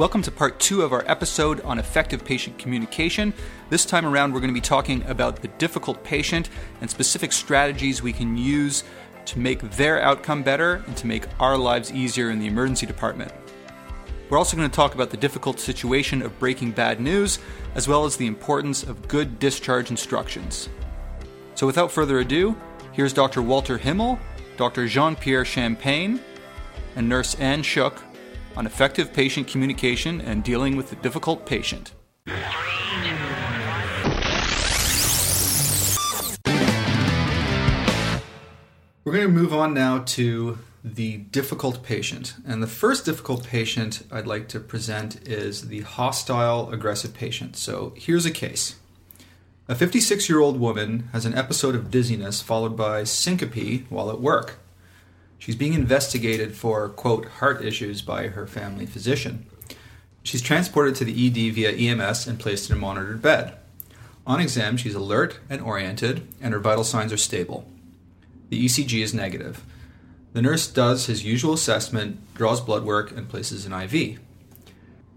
Welcome to part two of our episode on effective patient communication. This time around, we're going to be talking about the difficult patient and specific strategies we can use to make their outcome better and to make our lives easier in the emergency department. We're also going to talk about the difficult situation of breaking bad news, as well as the importance of good discharge instructions. So, without further ado, here's Dr. Walter Himmel, Dr. Jean Pierre Champagne, and Nurse Anne Shook on effective patient communication and dealing with the difficult patient. We're going to move on now to the difficult patient. And the first difficult patient I'd like to present is the hostile aggressive patient. So here's a case. A 56 year old woman has an episode of dizziness followed by syncope while at work. She's being investigated for, quote, heart issues by her family physician. She's transported to the ED via EMS and placed in a monitored bed. On exam, she's alert and oriented, and her vital signs are stable. The ECG is negative. The nurse does his usual assessment, draws blood work, and places an IV.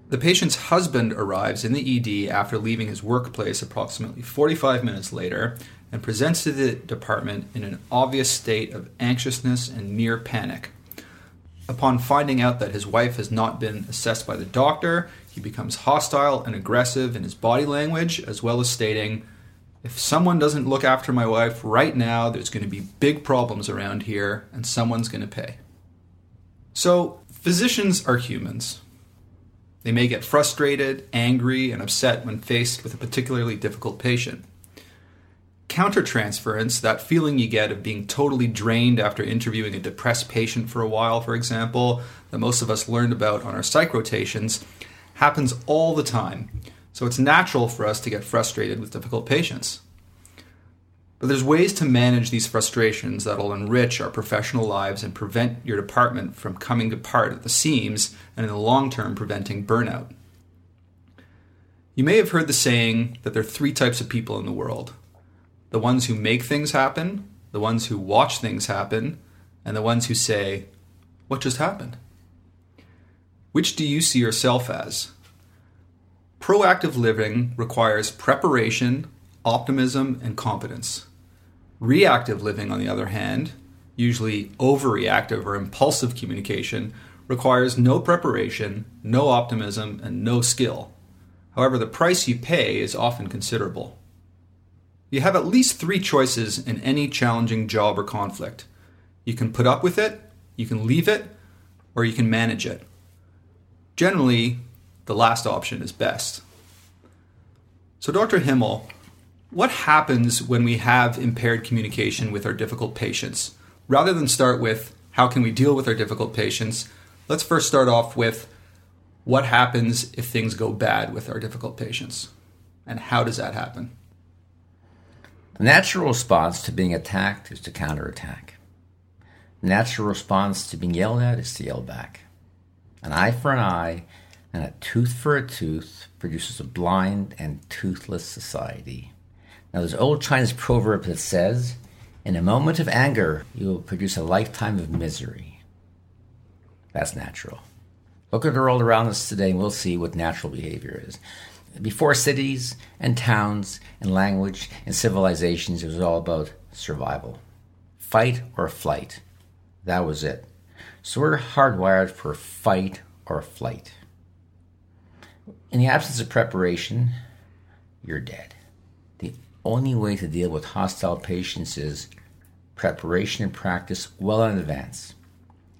The patient's husband arrives in the ED after leaving his workplace approximately 45 minutes later and presents to the department in an obvious state of anxiousness and near panic. Upon finding out that his wife has not been assessed by the doctor, he becomes hostile and aggressive in his body language, as well as stating, If someone doesn't look after my wife right now, there's going to be big problems around here, and someone's going to pay. So, physicians are humans. They may get frustrated, angry, and upset when faced with a particularly difficult patient countertransference, that feeling you get of being totally drained after interviewing a depressed patient for a while, for example, that most of us learned about on our psych rotations, happens all the time. So it's natural for us to get frustrated with difficult patients. But there's ways to manage these frustrations that'll enrich our professional lives and prevent your department from coming apart at the seams and in the long term preventing burnout. You may have heard the saying that there are three types of people in the world the ones who make things happen, the ones who watch things happen, and the ones who say, What just happened? Which do you see yourself as? Proactive living requires preparation, optimism, and competence. Reactive living, on the other hand, usually overreactive or impulsive communication, requires no preparation, no optimism, and no skill. However, the price you pay is often considerable. You have at least three choices in any challenging job or conflict. You can put up with it, you can leave it, or you can manage it. Generally, the last option is best. So, Dr. Himmel, what happens when we have impaired communication with our difficult patients? Rather than start with how can we deal with our difficult patients, let's first start off with what happens if things go bad with our difficult patients and how does that happen? The natural response to being attacked is to counterattack. The natural response to being yelled at is to yell back. An eye for an eye and a tooth for a tooth produces a blind and toothless society. Now, there's an old Chinese proverb that says, In a moment of anger, you will produce a lifetime of misery. That's natural. Look at the world around us today and we'll see what natural behavior is. Before cities and towns and language and civilizations, it was all about survival. Fight or flight. That was it. So we're hardwired for fight or flight. In the absence of preparation, you're dead. The only way to deal with hostile patients is preparation and practice well in advance.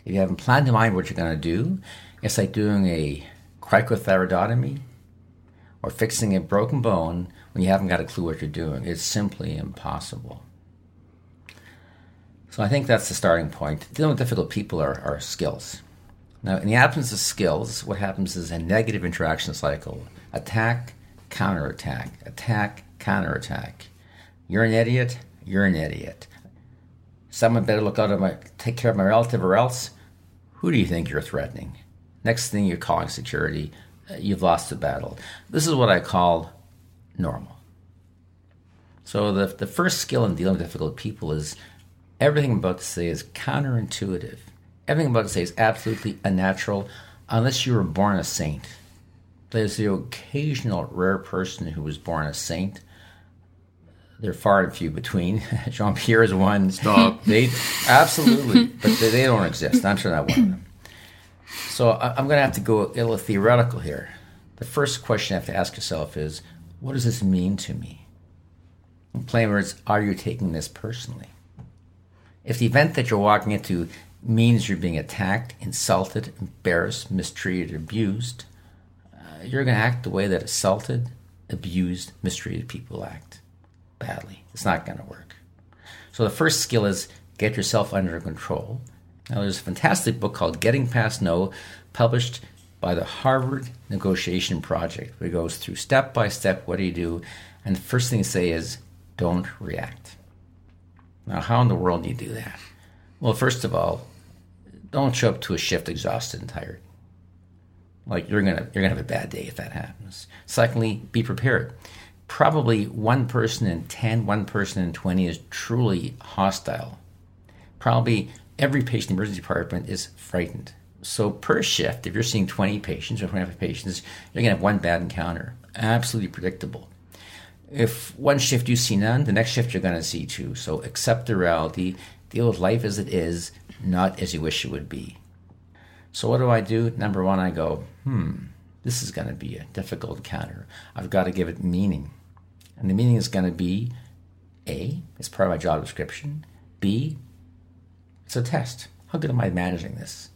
If you haven't planned in mind what you're going to do, it's like doing a cricothyroidotomy or fixing a broken bone when you haven't got a clue what you're doing. It's simply impossible. So I think that's the starting point. Dealing with difficult people are, are skills. Now, in the absence of skills, what happens is a negative interaction cycle attack, counterattack, attack, counterattack. You're an idiot, you're an idiot. Someone better look out of my, take care of my relative or else. Who do you think you're threatening? Next thing you're calling security, you've lost the battle. This is what I call normal. So the, the first skill in dealing with difficult people is everything I'm about to say is counterintuitive. Everything I'm about to say is absolutely unnatural unless you were born a saint. there's the occasional rare person who was born a saint. They're far and few between. Jean Pierre is one. Stop. They absolutely, but they, they don't exist. I'm sure not one of them. So I'm going to have to go a little theoretical here. The first question you have to ask yourself is, what does this mean to me? In plain words, are you taking this personally? If the event that you're walking into means you're being attacked, insulted, embarrassed, mistreated, abused, uh, you're going to act the way that assaulted, abused, mistreated people act badly. It's not going to work. So the first skill is get yourself under control. Now, there's a fantastic book called Getting Past No, published by the Harvard Negotiation Project, it goes through step by step what do you do. And the first thing to say is don't react. Now, how in the world do you do that? Well, first of all, don't show up to a shift exhausted and tired. Like you're gonna you're gonna have a bad day if that happens. Secondly, be prepared. Probably one person in 10, one person in 20 is truly hostile. Probably every patient in the emergency department is frightened. So per shift, if you're seeing 20 patients or 25 patients, you're gonna have one bad encounter. Absolutely predictable if one shift you see none, the next shift you're going to see two. So accept the reality, deal with life as it is, not as you wish it would be. So what do I do? Number one, I go, hmm, this is going to be a difficult encounter. I've got to give it meaning. And the meaning is going to be A, it's part of my job description. B, it's a test. How good am I managing this?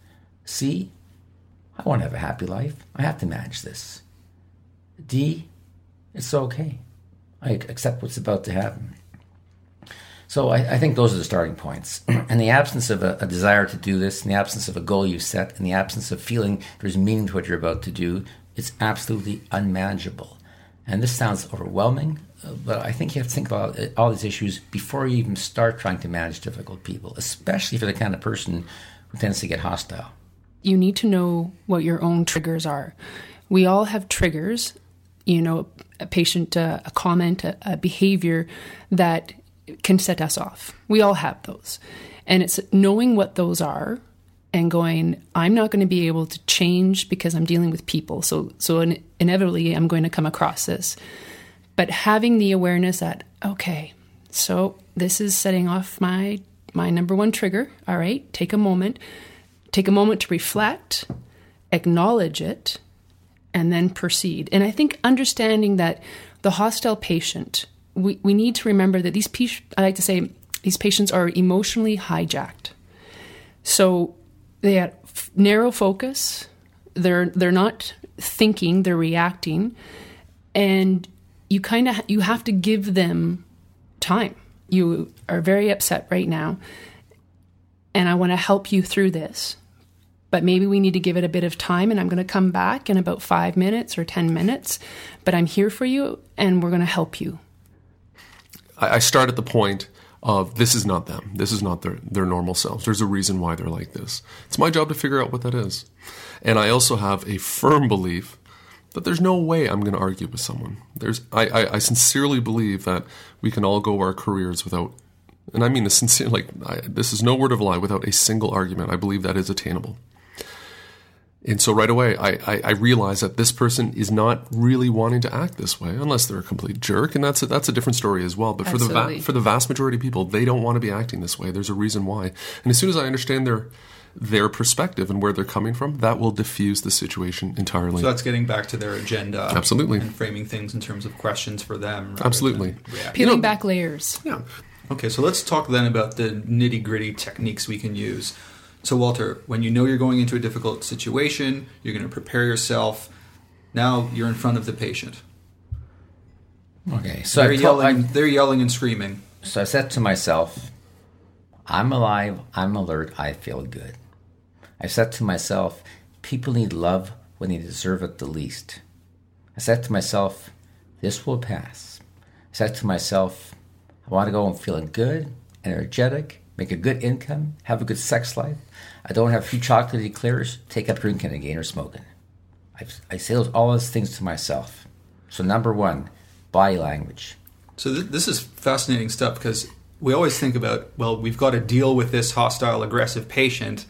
C, I want to have a happy life. I have to manage this. D, it's okay. I accept what's about to happen. So I, I think those are the starting points. in the absence of a, a, desire to do this, in the absence of a goal you set, in the absence of feeling there's meaning to what you're about to do, it's absolutely unmanageable. And this sounds overwhelming, but I think you have to think about all these issues before you even start trying to manage difficult people, especially for the kind of person who tends to get hostile. You need to know what your own triggers are. We all have triggers, you know, a patient, uh, a comment, a, a behavior that can set us off. We all have those. And it's knowing what those are and going, I'm not going to be able to change because I'm dealing with people. So, so in, inevitably, I'm going to come across this. But having the awareness that, okay, so this is setting off my my number one trigger. All right, take a moment, take a moment to reflect, acknowledge it, and then proceed. And I think understanding that the hostile patient, we, we need to remember that these, I like to say, these patients are emotionally hijacked. So they have narrow focus. They're they're not thinking. They're reacting, and you kind of you have to give them time. You are very upset right now, and I want to help you through this but maybe we need to give it a bit of time and I'm going to come back in about five minutes or 10 minutes. But I'm here for you and we're going to help you. I start at the point of this is not them. This is not their, their normal selves. There's a reason why they're like this. It's my job to figure out what that is. And I also have a firm belief that there's no way I'm going to argue with someone. There's, I, I, I sincerely believe that we can all go our careers without and I mean a sincere, like, I, this is no word of a lie, without a single argument. I believe that is attainable. And so right away, I, I, I realize that this person is not really wanting to act this way, unless they're a complete jerk, and that's a, that's a different story as well. But for the va- for the vast majority of people, they don't want to be acting this way. There's a reason why. And as soon as I understand their their perspective and where they're coming from, that will diffuse the situation entirely. So that's getting back to their agenda, absolutely, and framing things in terms of questions for them, absolutely, peeling you know, back layers. Yeah. Okay, so let's talk then about the nitty gritty techniques we can use. So, Walter, when you know you're going into a difficult situation, you're going to prepare yourself. Now you're in front of the patient. Okay, so they're yelling. I, they're yelling and screaming. So I said to myself, "I'm alive. I'm alert. I feel good." I said to myself, "People need love when they deserve it the least." I said to myself, "This will pass." I said to myself, "I want to go and feeling good, energetic, make a good income, have a good sex life. I don't have a few chocolate eclairs, take up drinking again or smoking. I, I say those, all those things to myself. So, number one, body language. So, th- this is fascinating stuff because we always think about, well, we've got to deal with this hostile, aggressive patient.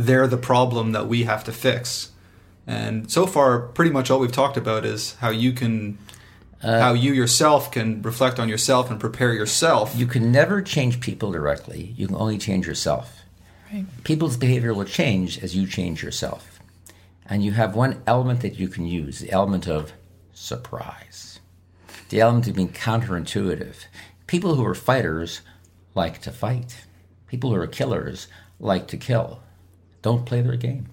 They're the problem that we have to fix. And so far, pretty much all we've talked about is how you can, uh, how you yourself can reflect on yourself and prepare yourself. You can never change people directly. You can only change yourself. Right. People's behavior will change as you change yourself. And you have one element that you can use the element of surprise, the element of being counterintuitive. People who are fighters like to fight, people who are killers like to kill. Don't play their game.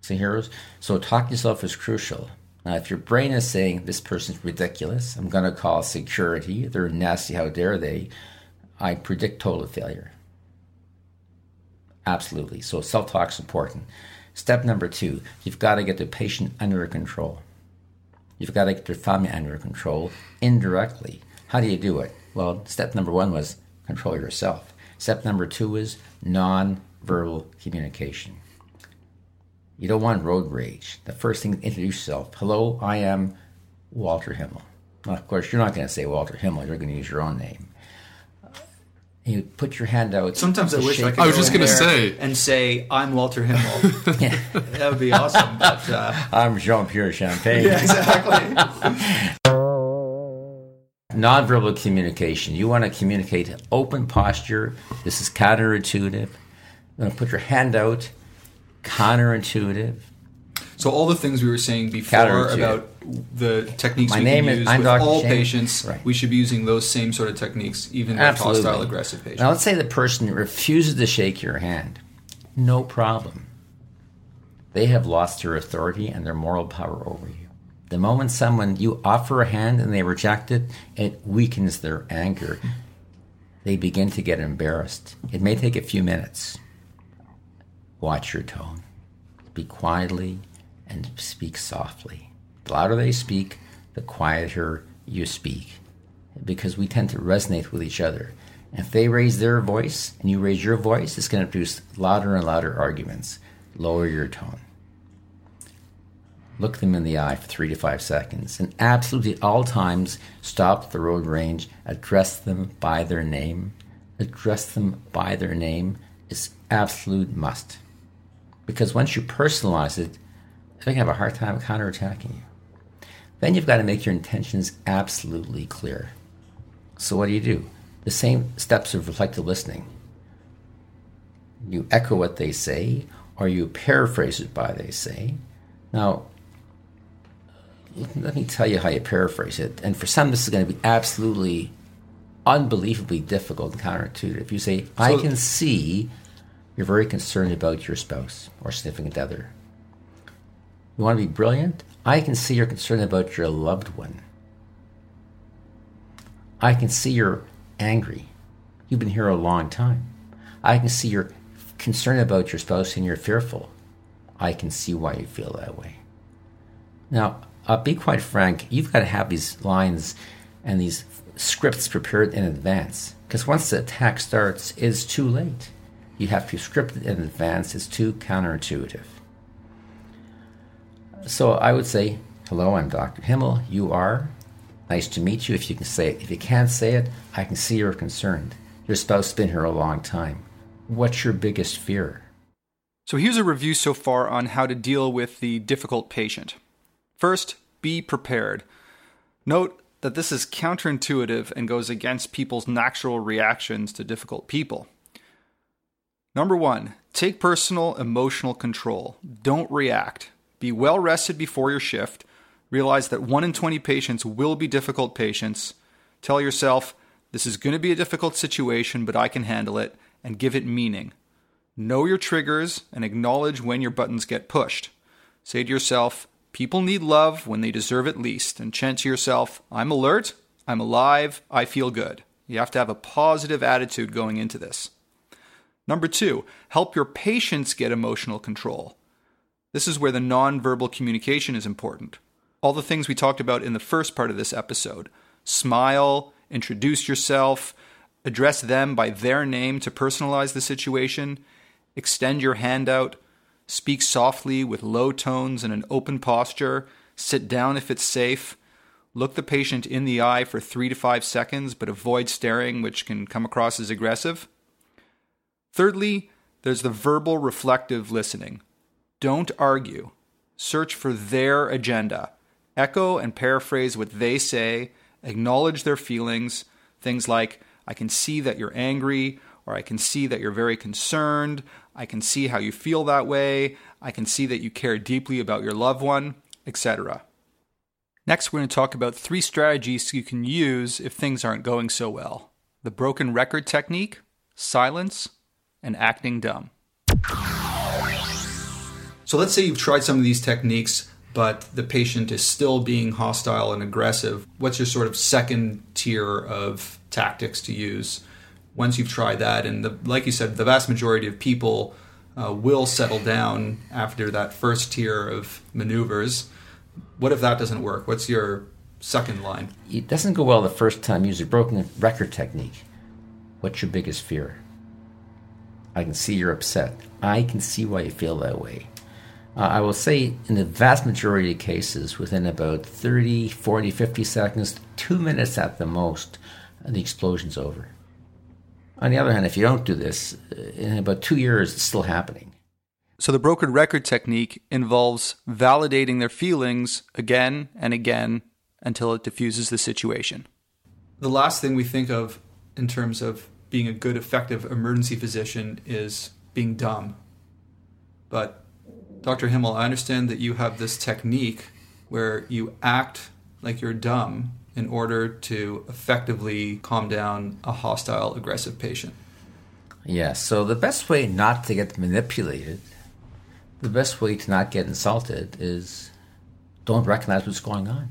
See, heroes. So talk yourself is crucial. Now, if your brain is saying this person's ridiculous, I'm going to call security, they're nasty, how dare they, I predict total failure. Absolutely. So self talk is important. Step number two, you've got to get the patient under control. You've got to get their family under control indirectly. How do you do it? Well, step number one was control yourself. Step number two is non-verbal communication. You don't want road rage. The first thing, is introduce yourself. Hello, I am Walter Himmel. Now, of course, you're not going to say Walter Himmel. You're going to use your own name. You put your hand out. Sometimes I wish I could. I was just gonna say. and say I'm Walter Himmel. that would be awesome. But uh, I'm Jean-Pierre Champagne. yeah, exactly. Nonverbal communication. You want to communicate open posture. This is counterintuitive. Put your hand out. Counterintuitive. So all the things we were saying before about the techniques My we name can is- use I'm with Dr. all Shane. patients, Right. we should be using those same sort of techniques, even with hostile aggressive patients. Now, let's say the person refuses to shake your hand. No problem. They have lost their authority and their moral power over you. The moment someone you offer a hand and they reject it, it weakens their anger. They begin to get embarrassed. It may take a few minutes. Watch your tone. Speak quietly and speak softly. The louder they speak, the quieter you speak because we tend to resonate with each other. If they raise their voice and you raise your voice, it's going to produce louder and louder arguments. Lower your tone. Look them in the eye for three to five seconds, and absolutely all times stop the road range, address them by their name. Address them by their name is absolute must. Because once you personalize it, they can have a hard time counterattacking you. Then you've got to make your intentions absolutely clear. So what do you do? The same steps of reflective listening. You echo what they say, or you paraphrase it by they say. Now, let me tell you how you paraphrase it. And for some, this is going to be absolutely unbelievably difficult and counterintuitive. If you say, I can see you're very concerned about your spouse or significant other. You want to be brilliant? I can see you're concerned about your loved one. I can see you're angry. You've been here a long time. I can see you're concerned about your spouse and you're fearful. I can see why you feel that way. Now, I'll be quite frank, you've got to have these lines and these scripts prepared in advance. Because once the attack starts, it's too late. You have to script it in advance, it's too counterintuitive. So I would say, hello, I'm Dr. Himmel. You are. Nice to meet you. If you can say it. If you can't say it, I can see you're concerned. Your spouse has been here a long time. What's your biggest fear? So here's a review so far on how to deal with the difficult patient. First, be prepared. Note that this is counterintuitive and goes against people's natural reactions to difficult people. Number one, take personal emotional control. Don't react. Be well rested before your shift. Realize that 1 in 20 patients will be difficult patients. Tell yourself, this is going to be a difficult situation, but I can handle it, and give it meaning. Know your triggers and acknowledge when your buttons get pushed. Say to yourself, people need love when they deserve it least, and chant to yourself, I'm alert, I'm alive, I feel good. You have to have a positive attitude going into this. Number two, help your patients get emotional control. This is where the nonverbal communication is important. All the things we talked about in the first part of this episode smile, introduce yourself, address them by their name to personalize the situation, extend your hand out, speak softly with low tones and an open posture, sit down if it's safe, look the patient in the eye for three to five seconds, but avoid staring, which can come across as aggressive. Thirdly, there's the verbal reflective listening. Don't argue. search for their agenda, echo and paraphrase what they say, acknowledge their feelings, things like, I can see that you're angry, or I can see that you're very concerned, I can see how you feel that way, I can see that you care deeply about your loved one, etc. Next, we're going to talk about three strategies you can use if things aren't going so well the broken record technique, silence, and acting dumb. So let's say you've tried some of these techniques, but the patient is still being hostile and aggressive. What's your sort of second tier of tactics to use once you've tried that? And the, like you said, the vast majority of people uh, will settle down after that first tier of maneuvers. What if that doesn't work? What's your second line? It doesn't go well the first time. Use a broken record technique. What's your biggest fear? I can see you're upset. I can see why you feel that way. Uh, I will say, in the vast majority of cases, within about 30, 40, 50 seconds, two minutes at the most, the explosion's over. On the other hand, if you don't do this, uh, in about two years, it's still happening. So the broken record technique involves validating their feelings again and again until it diffuses the situation. The last thing we think of in terms of being a good, effective emergency physician is being dumb. But Dr. Himmel, I understand that you have this technique where you act like you're dumb in order to effectively calm down a hostile, aggressive patient. Yeah, so the best way not to get manipulated, the best way to not get insulted is don't recognize what's going on.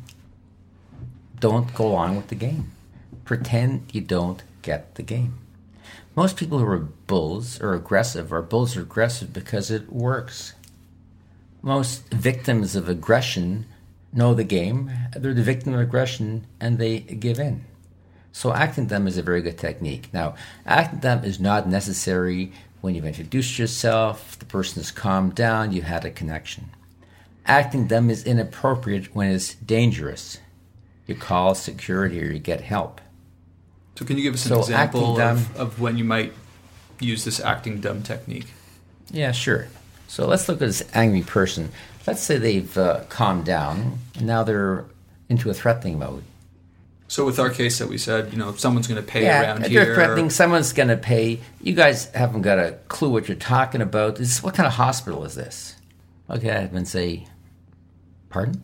Don't go along with the game. Pretend you don't get the game. Most people who are bulls or aggressive are bulls or aggressive because it works. Most victims of aggression know the game, they're the victim of aggression, and they give in. So acting dumb is a very good technique. Now, acting dumb is not necessary when you've introduced yourself, the person has calmed down, you had a connection. Acting dumb is inappropriate when it's dangerous. You call security or you get help. So, can you give us an So example of, of when you might use this acting dumb technique? Yeah, sure. So let's look at this angry person. Let's say they've uh, calmed down, and now they're into a threatening mode. So, with our case that we said, you know, if someone's going to pay yeah, around if here. you're threatening, someone's going to pay. You guys haven't got a clue what you're talking about. This, what kind of hospital is this? Okay, I and say, pardon?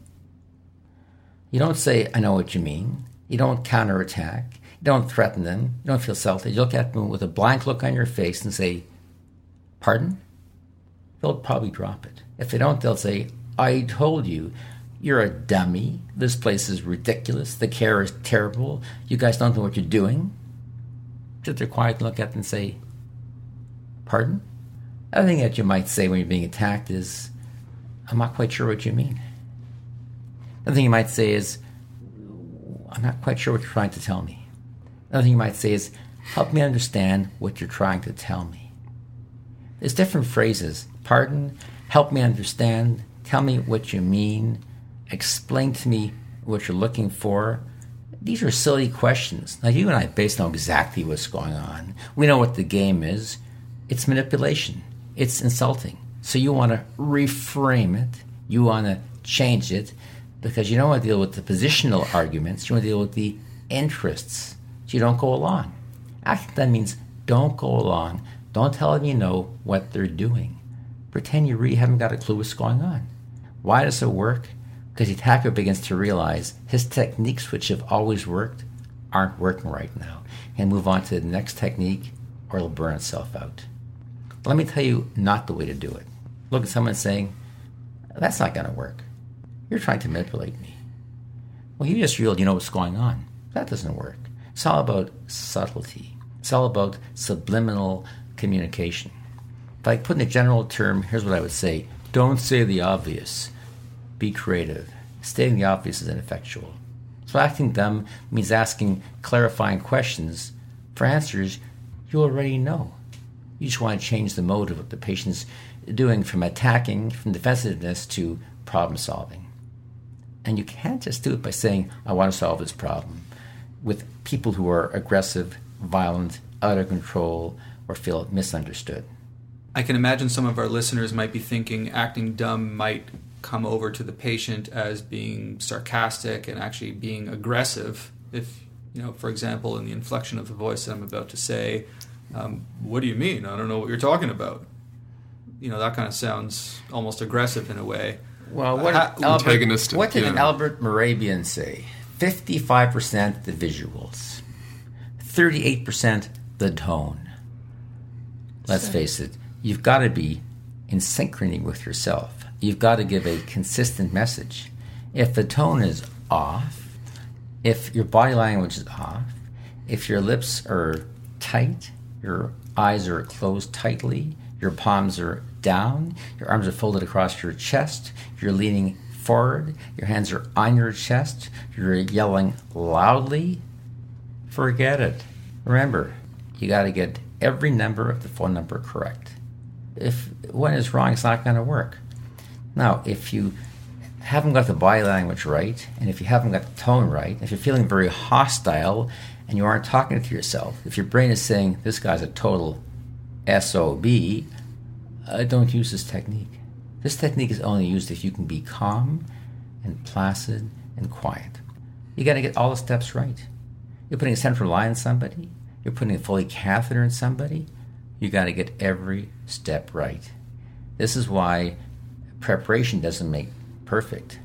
You don't say, I know what you mean. You don't counterattack. Don't threaten them. You don't feel salty. You look at them with a blank look on your face and say, pardon? They'll probably drop it. If they don't, they'll say, I told you, you're a dummy. This place is ridiculous. The care is terrible. You guys don't know what you're doing. Sit there quiet and look at them and say, Pardon? Other thing that you might say when you're being attacked is, I'm not quite sure what you mean. Another thing you might say is, I'm not quite sure what you're trying to tell me. Another thing you might say is, help me understand what you're trying to tell me. There's different phrases. Pardon, help me understand, tell me what you mean, explain to me what you're looking for. These are silly questions. Now, you and I both know exactly what's going on. We know what the game is. It's manipulation, it's insulting. So you want to reframe it, you want to change it, because you don't want to deal with the positional arguments, you want to deal with the interests. You don't go along. Acting that means don't go along. Don't tell them you know what they're doing. Pretend you really haven't got a clue what's going on. Why does it work? Because the attacker begins to realize his techniques, which have always worked, aren't working right now, and move on to the next technique, or it'll burn itself out. Let me tell you not the way to do it. Look at someone saying, That's not going to work. You're trying to manipulate me. Well, you just realized you know what's going on. That doesn't work. It's all about subtlety, it's all about subliminal communication. If I put in a general term, here's what I would say don't say the obvious, be creative. Stating the obvious is ineffectual. So, acting dumb means asking clarifying questions for answers you already know. You just want to change the mode of the patient's doing from attacking, from defensiveness to problem solving. And you can't just do it by saying, I want to solve this problem with people who are aggressive, violent, out of control, or feel misunderstood. I can imagine some of our listeners might be thinking acting dumb might come over to the patient as being sarcastic and actually being aggressive. If, you know, for example, in the inflection of the voice that I'm about to say, um, what do you mean? I don't know what you're talking about. You know, that kind of sounds almost aggressive in a way. Well, what Ha- did Albert, antagonistic, what did yeah. Albert Mehrabian say? 55% the visuals, 38% the tone. Let's face it, you've got to be in synchrony with yourself. You've got to give a consistent message. If the tone is off, if your body language is off, if your lips are tight, your eyes are closed tightly, your palms are down, your arms are folded across your chest, you're leaning forward, your hands are on your chest, you're yelling loudly, forget it. Remember, you got to get every number of the phone number correct. If one is wrong, it's not going to work. Now, if you haven't got the body language right, and if you haven't got the tone right, if you're feeling very hostile and you aren't talking to yourself, if your brain is saying, this guy's a total SOB, uh, don't use this technique. This technique is only used if you can be calm and placid and quiet. You got to get all the steps right. You're putting a central line in somebody, you're putting a Foley catheter in somebody, you got to get every step right. This is why preparation doesn't make perfect.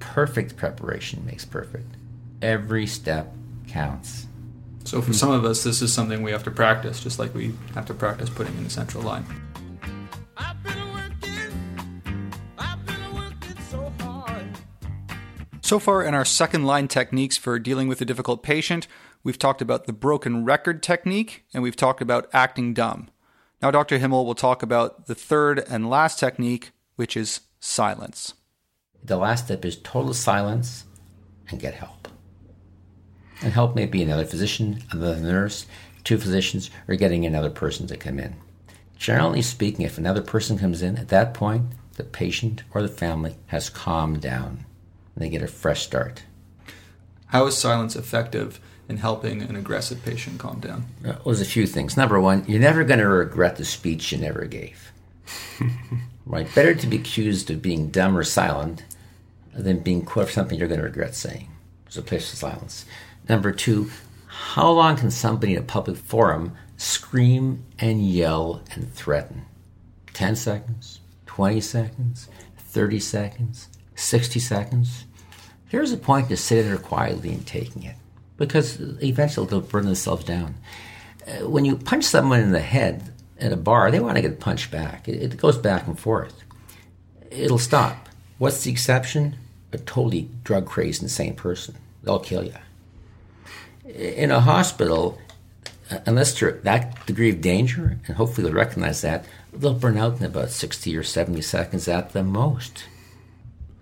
Perfect preparation makes perfect. Every step counts. So for some of us, this is something we have to practice, just like we have to practice putting in the central line. So far, in our second line techniques for dealing with a difficult patient, we've talked about the broken record technique and we've talked about acting dumb. Now, Dr. Himmel will talk about the third and last technique, which is silence. The last step is total silence and get help. And help may be another physician, another nurse, two physicians, or getting another person to come in. Generally speaking, if another person comes in, at that point, the patient or the family has calmed down and they get a fresh start. How is silence effective in helping an aggressive patient calm down? Uh, was a few things. Number one, you're never going to regret the speech you never gave. right? Better to be accused of being dumb or silent than being quoted for something you're going to regret saying. There's a place for silence. Number two, how long can somebody in a public forum scream and yell and threaten? 10 seconds, 20 seconds, 30 seconds, 60 seconds? Here's a point to sit there quietly and taking it because eventually they'll burn themselves down. Uh, When you punch someone in the head at a bar, they want to get punched back. It, it goes back and forth. It'll stop. What's the exception? A totally drug crazed, insane person. They'll kill you. In a hospital, uh, unless they're at that degree of danger, and hopefully they'll recognize that, they'll burn out in about 60 or 70 seconds at the most.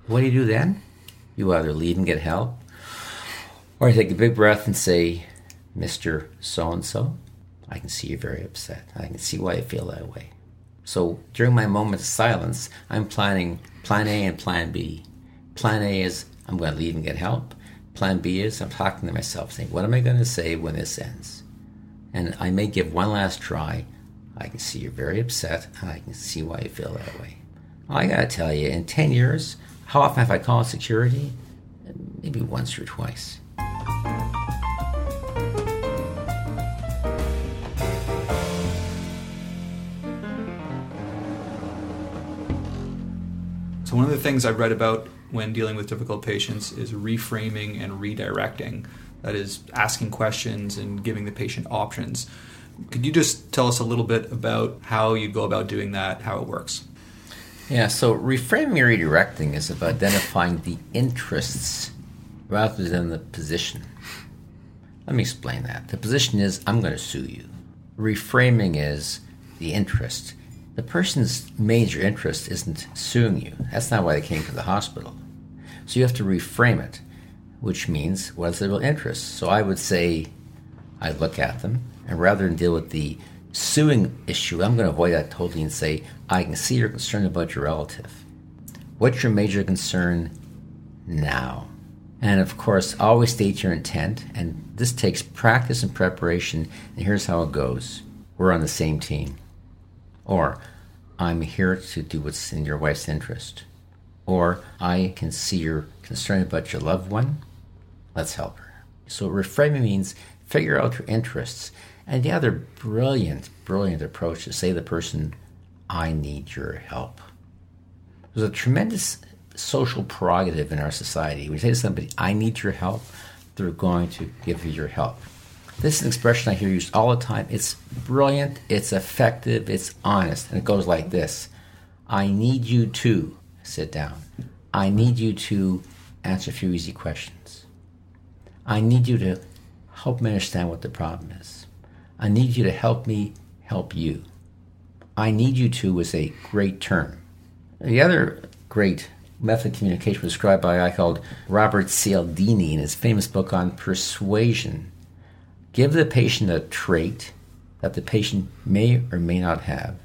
What do you do then? You either leave and get help, or take a big breath and say, Mr. So and so, I can see you're very upset. I can see why you feel that way. So during my moment of silence, I'm planning plan A and plan B. Plan A is I'm going to leave and get help. Plan B is I'm talking to myself, saying, What am I going to say when this ends? And I may give one last try. I can see you're very upset, and I can see why you feel that way. I got to tell you, in 10 years, how often have I called security? Maybe once or twice. So, one of the things I've read about when dealing with difficult patients is reframing and redirecting. That is, asking questions and giving the patient options. Could you just tell us a little bit about how you go about doing that, how it works? Yeah, so reframing and redirecting is about identifying the interests rather than the position. Let me explain that. The position is I'm going to sue you. Reframing is the interest. The person's major interest isn't suing you. That's not why they came to the hospital. So you have to reframe it, which means what's their real interest? So I would say, I look at them, and rather than deal with the suing issue, I'm going to avoid that totally and say, I can see you're concerned about your relative. What's your major concern now? And of course, always state your intent, and this takes practice and preparation. And here's how it goes we're on the same team. Or, I'm here to do what's in your wife's interest. Or I can see you're concerned about your loved one. Let's help her. So reframing means figure out your interests. And the other brilliant, brilliant approach is say to the person, I need your help. There's a tremendous social prerogative in our society. When you say to somebody, I need your help, they're going to give you your help. This is an expression I hear used all the time. It's brilliant, it's effective, it's honest. And it goes like this I need you to sit down. I need you to answer a few easy questions. I need you to help me understand what the problem is. I need you to help me help you. I need you to is a great term. The other great method of communication was described by a guy called Robert Cialdini in his famous book on persuasion. Give the patient a trait that the patient may or may not have.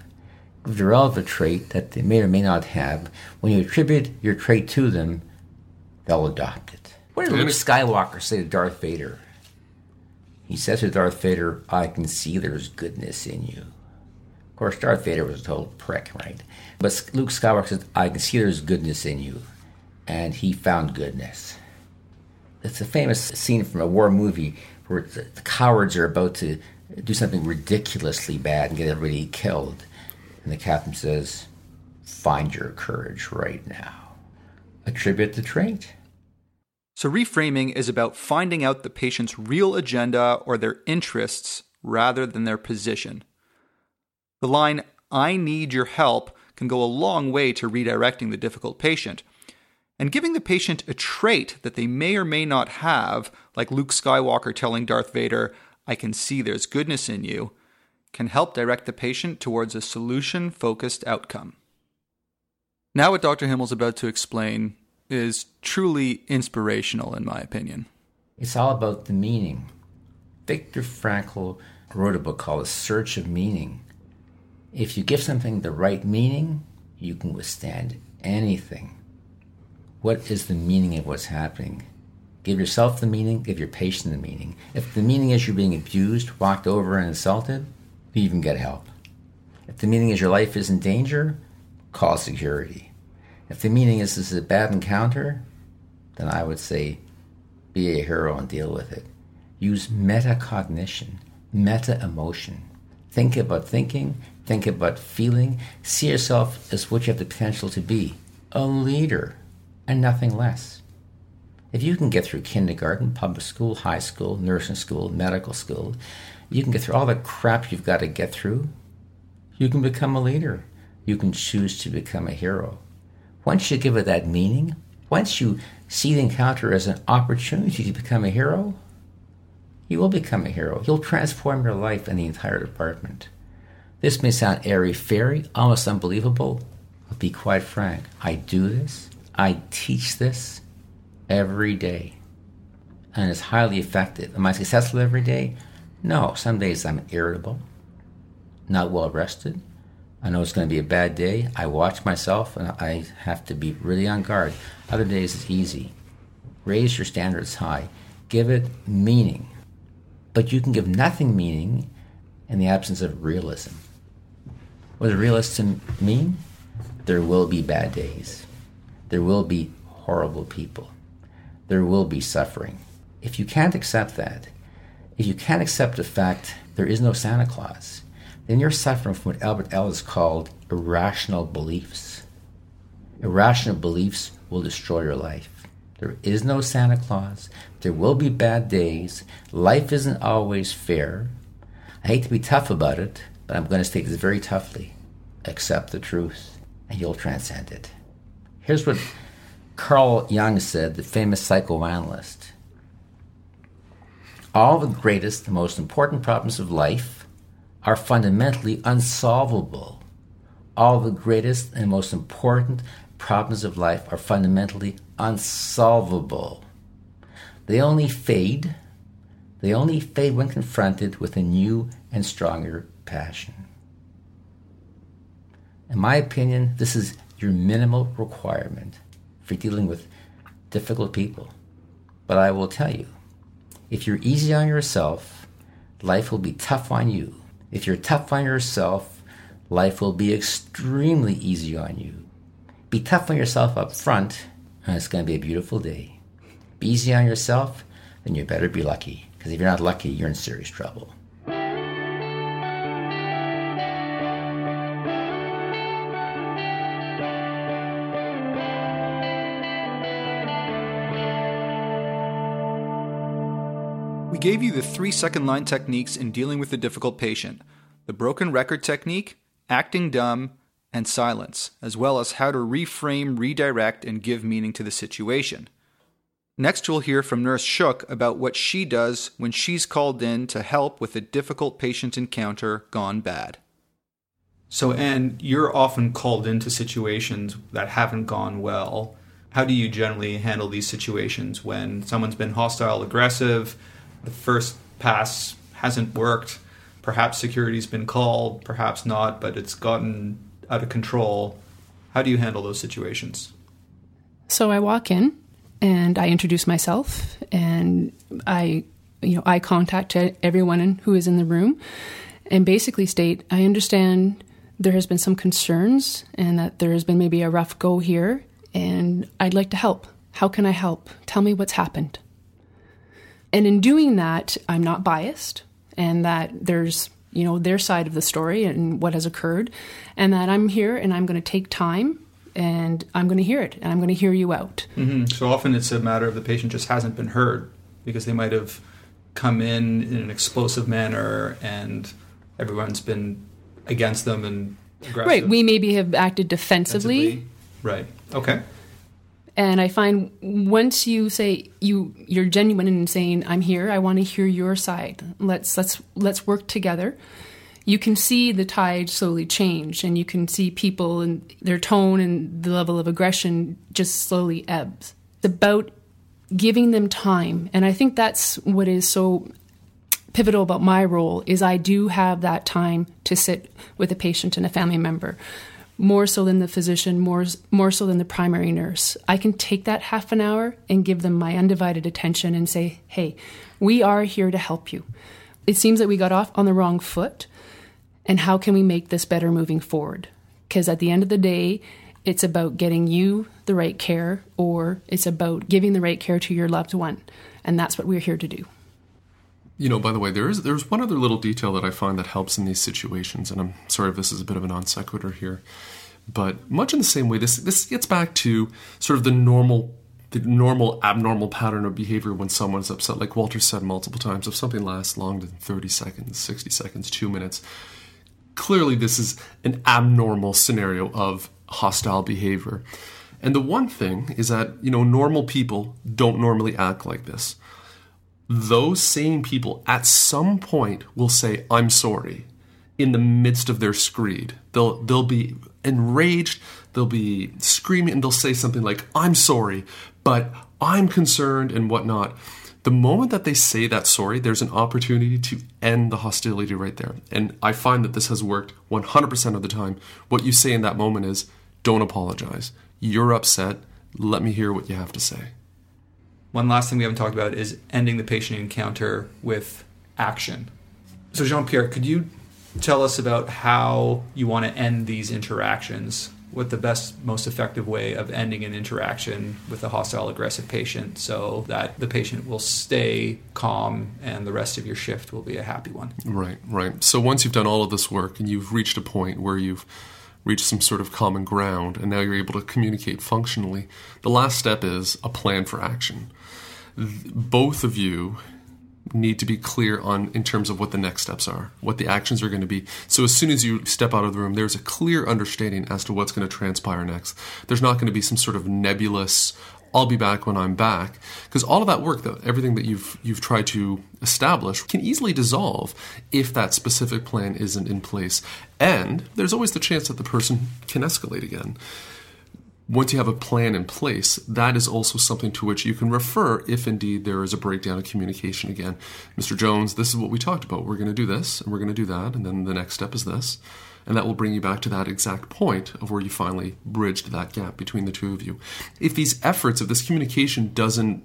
Give the relevant trait that they may or may not have. When you attribute your trait to them, they'll adopt it. What did Luke Skywalker say to Darth Vader? He says to Darth Vader, I can see there's goodness in you. Of course, Darth Vader was a total prick, right? But Luke Skywalker says, I can see there's goodness in you. And he found goodness. It's a famous scene from a war movie where the, cowards are about to do something ridiculously bad and get everybody killed. And the captain says, Find your courage right now. Attribute the trait. So, reframing is about finding out the patient's real agenda or their interests rather than their position. The line, I need your help, can go a long way to redirecting the difficult patient. And giving the patient a trait that they may or may not have, like Luke Skywalker telling Darth Vader, I can see there's goodness in you, can help direct the patient towards a solution focused outcome. Now, what Dr. Himmel's about to explain is truly inspirational, in my opinion. It's all about the meaning. Viktor Frankl wrote a book called A Search of Meaning. If you give something the right meaning, you can withstand anything. What is the meaning of what's happening? Give yourself the meaning, give your patient the meaning. If the meaning is you're being abused, walked over, and insulted, you even get help. If the meaning is your life is in danger, call security. If the meaning is this is a bad encounter, then I would say be a hero and deal with it. Use metacognition, meta emotion. Think about thinking, think about feeling, see yourself as what you have the potential to be a leader and nothing less. If you can get through kindergarten, public school, high school, nursing school, medical school, you can get through all the crap you've got to get through, you can become a leader. You can choose to become a hero. Once you give it that meaning, once you see the encounter as an opportunity to become a hero, you will become a hero. You'll transform your life and the entire department. This may sound airy fairy, almost unbelievable, but be quite frank. I do this, I teach this every day, and it's highly effective. Am I successful every day? No. Some days I'm irritable, not well rested. I know it's going to be a bad day. I watch myself and I have to be really on guard. Other days it's easy. Raise your standards high. Give it meaning. But you can give nothing meaning in the absence of realism. What does realism mean? There will be bad days. There will be horrible people. There will be suffering. If you can't accept that, if you can't accept the fact there is no Santa Claus, then you're suffering from what Albert Ellis called irrational beliefs. Irrational beliefs will destroy your life. There is no Santa Claus. There will be bad days. Life isn't always fair. I hate to be tough about it, but I'm going to state this very toughly. Accept the truth, and you'll transcend it. Here's what Carl Jung said, the famous psychoanalyst. All the greatest, the most important problems of life are fundamentally unsolvable. All the greatest and most important problems of life are fundamentally unsolvable. They only fade. They only fade when confronted with a new and stronger passion. In my opinion, this is your minimal requirement for dealing with difficult people. But I will tell you, if you're easy on yourself, life will be tough on you. If you're tough on yourself, life will be extremely easy on you. Be tough on yourself up front, and it's going to be a beautiful day. Be easy on yourself, then you better be lucky. Because if you're not lucky, you're in serious trouble. Gave you the three second line techniques in dealing with a difficult patient the broken record technique, acting dumb, and silence, as well as how to reframe, redirect, and give meaning to the situation. Next, we'll hear from Nurse Shook about what she does when she's called in to help with a difficult patient encounter gone bad. So, Anne, you're often called into situations that haven't gone well. How do you generally handle these situations when someone's been hostile, aggressive, the first pass hasn't worked, perhaps security's been called, perhaps not, but it's gotten out of control? How do you handle those situations? So I walk in and I introduce myself and I, you know, eye contact to everyone who is in the room and basically state, I understand there has been some concerns and that there has been maybe a rough go here and I'd like to help. How can I help? Tell me what's happened. And in doing that, I'm not biased and that there's, you know, their side of the story and what has occurred and that I'm here and I'm going to take time and I'm going to hear it and I'm going to hear you out. hmm So often it's a matter of the patient just hasn't been heard because they might have come in in an explosive manner and everyone's been against them and aggressive. Right. We maybe have acted defensively. defensively. Right. Okay. And I find once you say you you're genuine in saying I'm here, I want to hear your side. Let's let's let's work together. You can see the tide slowly change, and you can see people and their tone and the level of aggression just slowly ebbs. It's about giving them time, and I think that's what is so pivotal about my role is I do have that time to sit with a patient and a family member more so than the physician, more more so than the primary nurse. I can take that half an hour and give them my undivided attention and say, "Hey, we are here to help you. It seems that we got off on the wrong foot, and how can we make this better moving forward?" Because at the end of the day, it's about getting you the right care or it's about giving the right care to your loved one, and that's what we're here to do. You know, by the way, there is there's one other little detail that I find that helps in these situations, and I'm sorry if this is a bit of a non sequitur here, but much in the same way, this this gets back to sort of the normal the normal abnormal pattern of behavior when someone's upset. Like Walter said multiple times, if something lasts longer than 30 seconds, 60 seconds, two minutes, clearly this is an abnormal scenario of hostile behavior. And the one thing is that, you know, normal people don't normally act like this those same people at some point will say i'm sorry in the midst of their screed. They'll they'll be enraged they'll be screaming and they'll say something like i'm sorry but i'm concerned and whatnot. The moment that they say that sorry there's an opportunity to end the hostility right there. And i find that this has worked 100% of the time. What you say in that moment is don't apologize. You're upset. Let me hear what you have to say One last thing we haven't talked about is ending the patient encounter with action. So, Jean Pierre, could you tell us about how you want to end these interactions? What the best, most effective way of ending an interaction with a hostile, aggressive patient so that the patient will stay calm and the rest of your shift will be a happy one? Right, right. So once you've done all of this work and you've reached a point where you've reached some sort of common ground and now you're able to communicate functionally, the last step is a plan for action. Th- Both of you need to be clear on in terms of what the next steps are, what the actions are going to be. So as soon as you step out of the room, there's a clear understanding as to what's going to transpire next. There's not going to be some sort of nebulous I'll be back when I'm back because all of that work that everything that you've you've tried to establish can easily dissolve if that specific plan isn't in place. And there's always the chance that the person can escalate again once you have a plan in place, that is also something to which you can refer if indeed there is a breakdown of communication again. Mr. Jones, this is what we talked about. We're going to do this and we're going to do that, and then the next step is this. And that will bring you back to that exact point of where you finally bridged that gap between the two of you. If these efforts, if this communication doesn't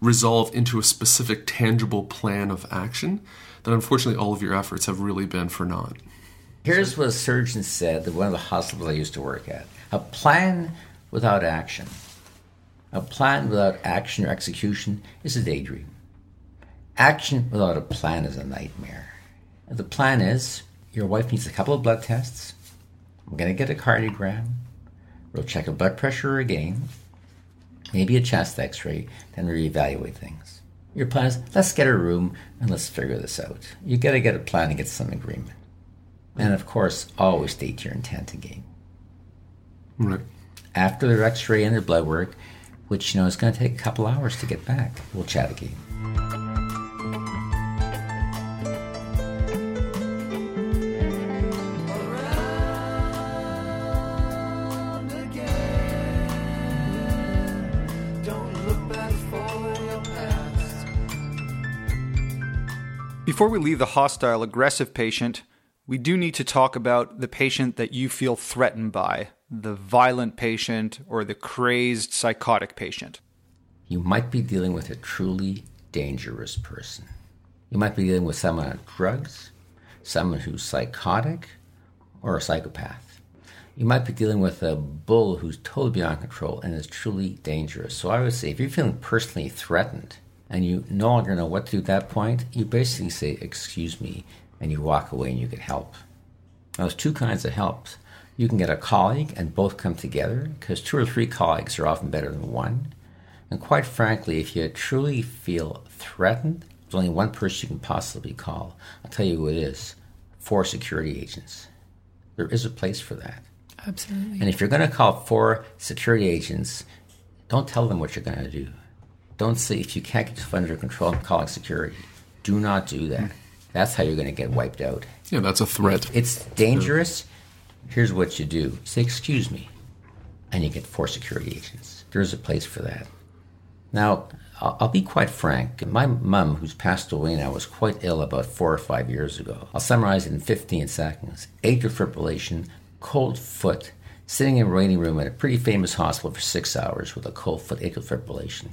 resolve into a specific tangible plan of action, then unfortunately all of your efforts have really been for naught. Here's what a surgeon said at one of the hospitals I used to work at. A plan without action. A plan without action or execution is a daydream. Action without a plan is a nightmare. The plan is your wife needs a couple of blood tests. I'm going to get a cardiogram. We'll check a blood pressure again, maybe a chest x ray, then reevaluate things. Your plan is let's get a room and let's figure this out. You got to get a plan and get some agreement. And of course, always state your intent again. Right. After their x ray and their blood work, which you know is going to take a couple hours to get back, we'll chat again. Before we leave the hostile aggressive patient, we do need to talk about the patient that you feel threatened by the violent patient or the crazed psychotic patient. You might be dealing with a truly dangerous person. You might be dealing with someone on drugs, someone who's psychotic, or a psychopath. You might be dealing with a bull who's totally beyond control and is truly dangerous. So I would say if you're feeling personally threatened and you no longer know what to do at that point, you basically say, Excuse me, and you walk away and you get help. Now, there's two kinds of helps. You can get a colleague and both come together because two or three colleagues are often better than one. And quite frankly, if you truly feel threatened, there's only one person you can possibly call. I'll tell you who it is four security agents. There is a place for that. Absolutely. And if you're going to call four security agents, don't tell them what you're going to do. Don't say, if you can't get yourself under control, I'm calling security. Do not do that. That's how you're going to get wiped out. Yeah, that's a threat. It's dangerous. Here's what you do say, Excuse me. And you get four security agents. There's a place for that. Now, I'll I'll be quite frank. My mum, who's passed away now, was quite ill about four or five years ago. I'll summarize it in 15 seconds. Atrial fibrillation, cold foot, sitting in a waiting room at a pretty famous hospital for six hours with a cold foot atrial fibrillation.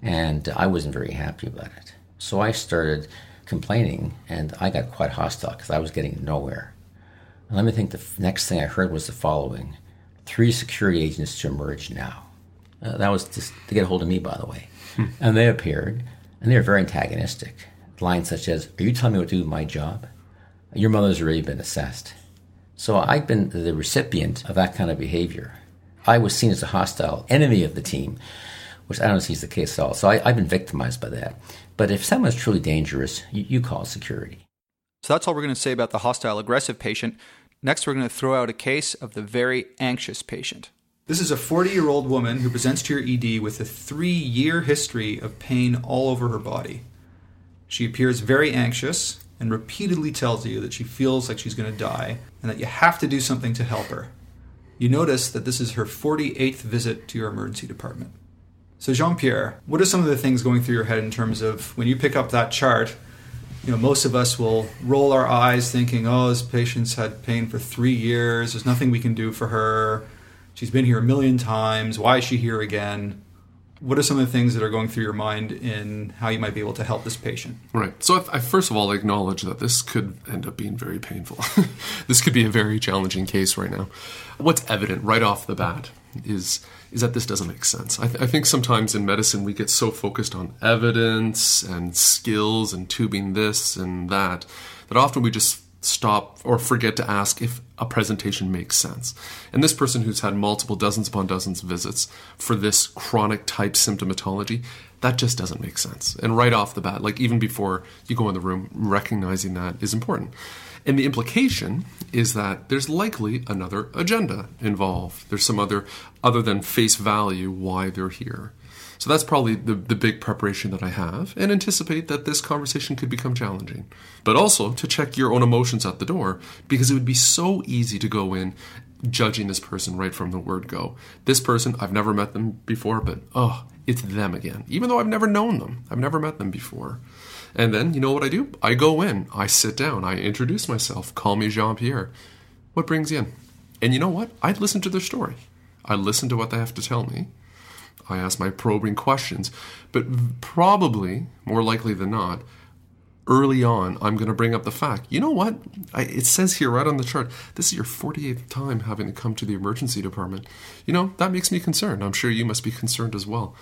And I wasn't very happy about it. So I started complaining, and I got quite hostile because I was getting nowhere. And let me think the f- next thing I heard was the following three security agents to emerge now. Uh, that was just to get a hold of me, by the way. And they appeared, and they were very antagonistic. Lines such as, Are you telling me what to do with my job? Your mother's already been assessed. So I've been the recipient of that kind of behavior. I was seen as a hostile enemy of the team, which I don't see is the case at all. So I, I've been victimized by that. But if someone's truly dangerous, you, you call security. So that's all we're going to say about the hostile aggressive patient. Next, we're going to throw out a case of the very anxious patient. This is a 40 year old woman who presents to your ED with a three year history of pain all over her body. She appears very anxious and repeatedly tells you that she feels like she's going to die and that you have to do something to help her. You notice that this is her 48th visit to your emergency department. So, Jean Pierre, what are some of the things going through your head in terms of when you pick up that chart? You know, most of us will roll our eyes thinking, oh, this patient's had pain for three years. There's nothing we can do for her. She's been here a million times. Why is she here again? What are some of the things that are going through your mind in how you might be able to help this patient? Right. So I, I first of all acknowledge that this could end up being very painful. this could be a very challenging case right now. What's evident right off the bat is is that this doesn't make sense. I, th- I think sometimes in medicine we get so focused on evidence and skills and tubing this and that that often we just stop or forget to ask if a presentation makes sense. And this person who's had multiple dozens upon dozens of visits for this chronic type symptomatology, that just doesn't make sense. And right off the bat, like even before you go in the room, recognizing that is important. And the implication is that there's likely another agenda involved. There's some other, other than face value, why they're here. So that's probably the, the big preparation that I have, and anticipate that this conversation could become challenging. But also to check your own emotions at the door, because it would be so easy to go in judging this person right from the word go. This person, I've never met them before, but oh, it's them again. Even though I've never known them, I've never met them before. And then, you know what I do? I go in, I sit down, I introduce myself, call me Jean Pierre. What brings you in? And you know what? I listen to their story. I listen to what they have to tell me. I ask my probing questions, but probably, more likely than not, early on, I'm going to bring up the fact, you know what? I, it says here right on the chart, this is your 48th time having to come to the emergency department. You know, that makes me concerned. I'm sure you must be concerned as well.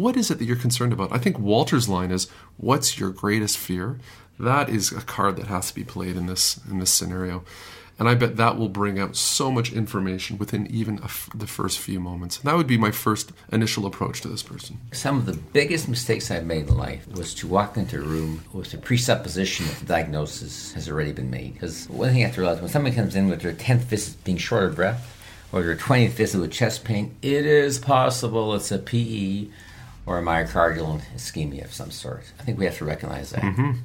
What is it that you're concerned about? I think Walter's line is, "What's your greatest fear?" That is a card that has to be played in this in this scenario, and I bet that will bring out so much information within even the first few moments. That would be my first initial approach to this person. Some of the biggest mistakes I've made in life was to walk into a room with the presupposition that the diagnosis has already been made. Because one thing you have to realize when somebody comes in with their 10th visit being short of breath, or their 20th visit with chest pain, it is possible it's a PE or a myocardial ischemia of some sort. I think we have to recognize that.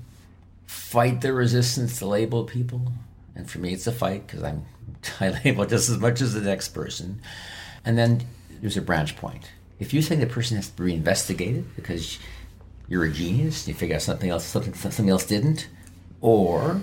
Fight the resistance to label people. And for me, it's a fight because I'm I label just as much as the next person. And then there's a branch point. If you say the person has to be reinvestigated because you're a genius, you figure out something else, something, something else didn't, or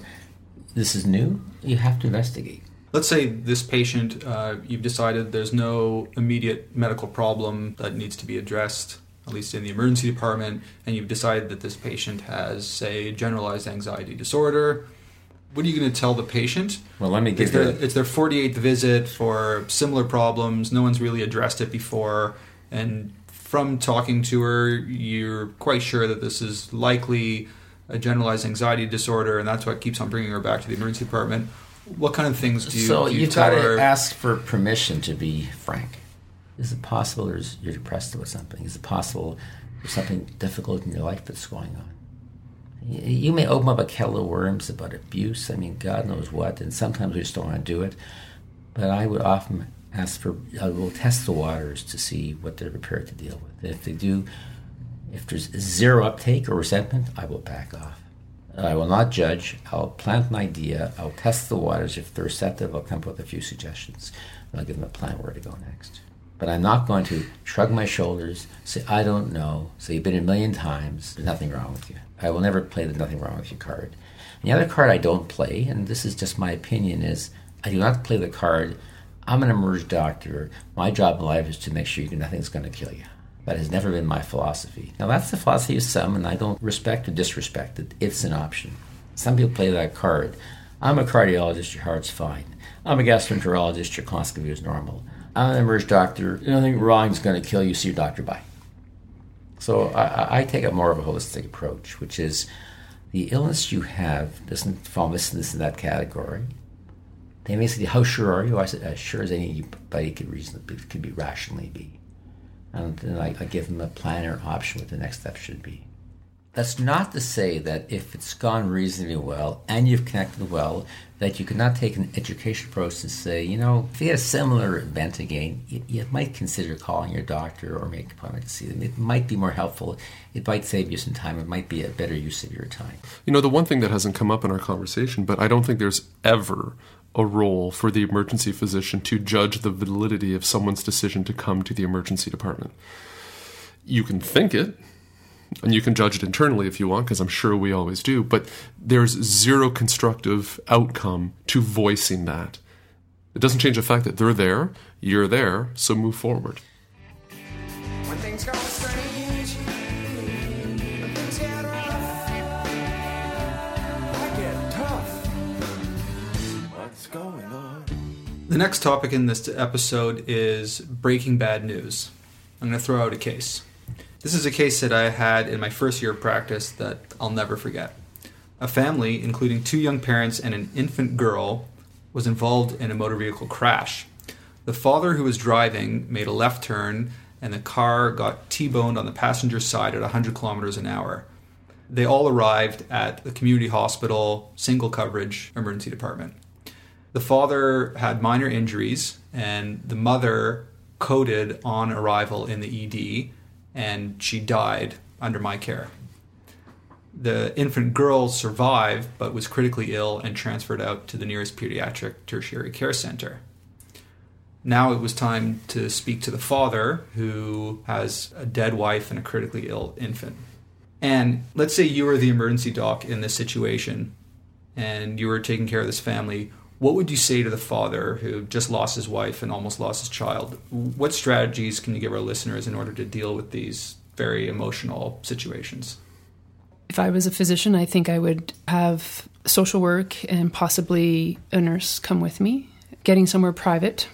this is new, you have to investigate. Let's say this patient, uh, you've decided there's no immediate medical problem that needs to be addressed, at least in the emergency department, and you've decided that this patient has, say, generalized anxiety disorder. What are you going to tell the patient? Well, let me It's give their, you. it's their 48th visit for similar problems. No one's really addressed it before. And from talking to her, you're quite sure that this is likely a generalized anxiety disorder, and that's what keeps on bringing her back to the emergency department. What kind of things do you, so do you you've got tell to her? ask for permission to be frank. Is it possible you're depressed about something? Is it possible there's something difficult in your life that's going on? You may open up a kettle of worms about abuse. I mean, God knows what, and sometimes we just don't want to do it. But I would often ask for, I will test the waters to see what they're prepared to deal with. If they do, if there's zero uptake or resentment, I will back off. I will not judge. I'll plant an idea. I'll test the waters. If they're receptive, I'll come up with a few suggestions. And I'll give them a plan where to go next. But I'm not going to shrug my shoulders, say, I don't know, say, you've been a million times, there's nothing wrong with you. I will never play the nothing wrong with you card. And the other card I don't play, and this is just my opinion, is I do not play the card, I'm an emerged doctor. My job in life is to make sure you nothing's going to kill you. That has never been my philosophy. Now, that's the philosophy of some, and I don't respect or disrespect it. It's an option. Some people play that card. I'm a cardiologist, your heart's fine. I'm a gastroenterologist, your colonoscopy is normal. I'm an emerged doctor, nothing is going to kill you, see your doctor, bye. So I, I- take a more of a holistic approach, which is the illness you have doesn't fall in this, this, and that category. They may say, "How sure are you?" I said, "As sure as anybody could reasonably could be rationally be." And then I, I give them a plan or option what the next step should be. That's not to say that if it's gone reasonably well and you've connected well, that you cannot take an education approach and say, you know, if you get a similar event again, you, you might consider calling your doctor or make an appointment to see them. It might be more helpful. It might save you some time. It might be a better use of your time. You know, the one thing that hasn't come up in our conversation, but I don't think there's ever a role for the emergency physician to judge the validity of someone's decision to come to the emergency department. You can think it, and you can judge it internally if you want, because I'm sure we always do, but there's zero constructive outcome to voicing that. It doesn't change the fact that they're there, you're there, so move forward. When things go strange, when things get rough, I get tough. What's going on? The next topic in this episode is breaking bad news. I'm going to throw out a case. This is a case that I had in my first year of practice that I'll never forget. A family, including two young parents and an infant girl, was involved in a motor vehicle crash. The father who was driving made a left turn and the car got T-boned on the passenger side at 100 kilometers an hour. They all arrived at the community hospital, single coverage emergency department. The father had minor injuries, and the mother coded on arrival in the ED, and she died under my care. The infant girl survived, but was critically ill and transferred out to the nearest pediatric tertiary care center. Now it was time to speak to the father, who has a dead wife and a critically ill infant. And let's say you were the emergency doc in this situation, and you were taking care of this family. What would you say to the father who just lost his wife and almost lost his child? What strategies can you give our listeners in order to deal with these very emotional situations? If I was a physician, I think I would have social work and possibly a nurse come with me, getting somewhere private,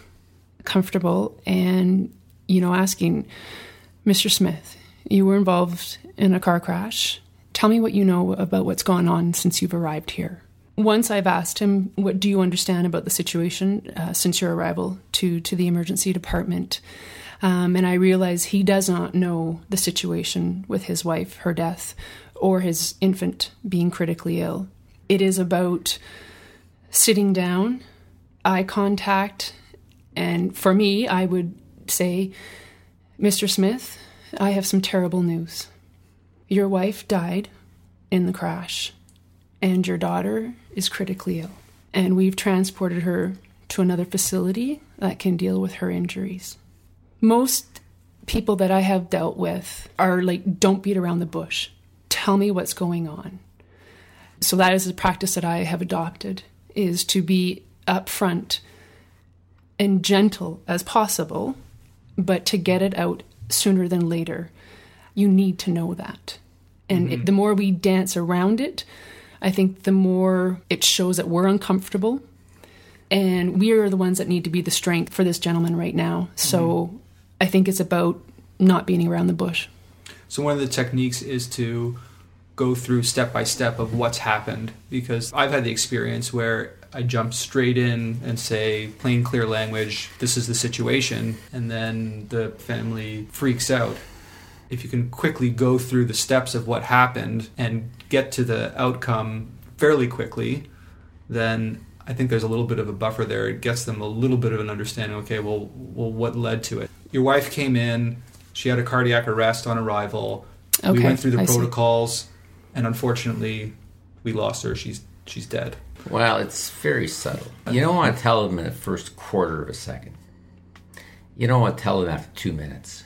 comfortable, and, you know, asking, Mr. Smith, you were involved in a car crash. Tell me what you know about what's gone on since you've arrived here. Once I've asked him, what do you understand about the situation uh, since your arrival to, to the emergency department? Um, and I realize he does not know the situation with his wife, her death, or his infant being critically ill. It is about sitting down, eye contact, and for me, I would say, Mr. Smith, I have some terrible news. Your wife died in the crash, and your daughter is critically ill. And we've transported her to another facility that can deal with her injuries. Most people that I have dealt with are like, don't beat around the bush. Tell me what's going on. So that is a practice that I have adopted is to be upfront and gentle as possible, but to get it out sooner than later. You need to know that. And it, the more we dance around it, I think the more it shows that we're uncomfortable. And we are the ones that need to be the strength for this gentleman right now. So mm-hmm. I think it's about not beating around the bush. So one of the techniques is to go through step by step of what's happened because I've had the experience where I jump straight in and say plain clear language, this is the situation and then the family freaks out. If you can quickly go through the steps of what happened and get to the outcome fairly quickly, then I think there's a little bit of a buffer there. It gets them a little bit of an understanding. Okay, well, well, what led to it? Your wife came in. She had a cardiac arrest on arrival. Okay, we went through the I see. protocols, and unfortunately, we lost her. She's she's dead. Well, it's very subtle. You don't want to tell them in the first quarter of a second. You don't want to tell them after two minutes.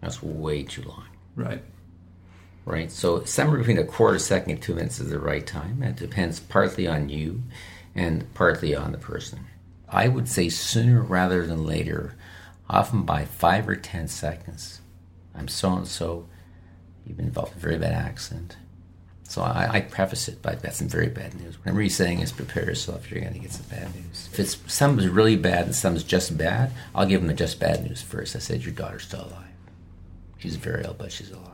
That's way too long, Right. Right? So somewhere between a quarter second and two minutes is the right time. It depends partly on you and partly on the person. I would say sooner rather than later, often by five or ten seconds. I'm so and so. You've been involved in a very bad accident. So I, I preface it by got some very bad news. Whenever he's saying is prepare yourself, you're going to get some bad news. If it's some's really bad and some's just bad, I'll give them the just bad news first. I said your daughter's still alive. She's very ill, but she's alive.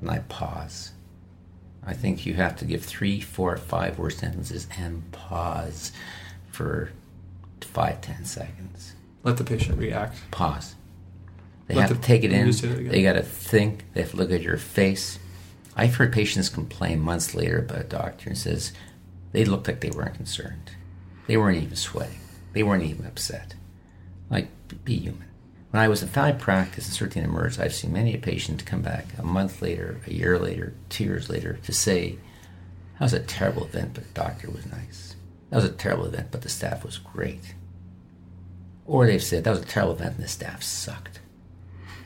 And I pause. I think you have to give three, four, five word sentences and pause for five, ten seconds. Let the patient react. Pause. They Let have the- to take it in. just say that again. They got to think. They have to look at your face. I've heard patients complain months later about a doctor and says they looked like they weren't concerned. They weren't even sweating. They weren't even upset. Like, be human. When I was in family practice and certainly in emerge, I've seen many a patient come back a month later, a year later, two years later to say, that was a terrible event, but the doctor was nice. That was a terrible event, but the staff was great. Or they've said, that was a terrible event and the staff sucked.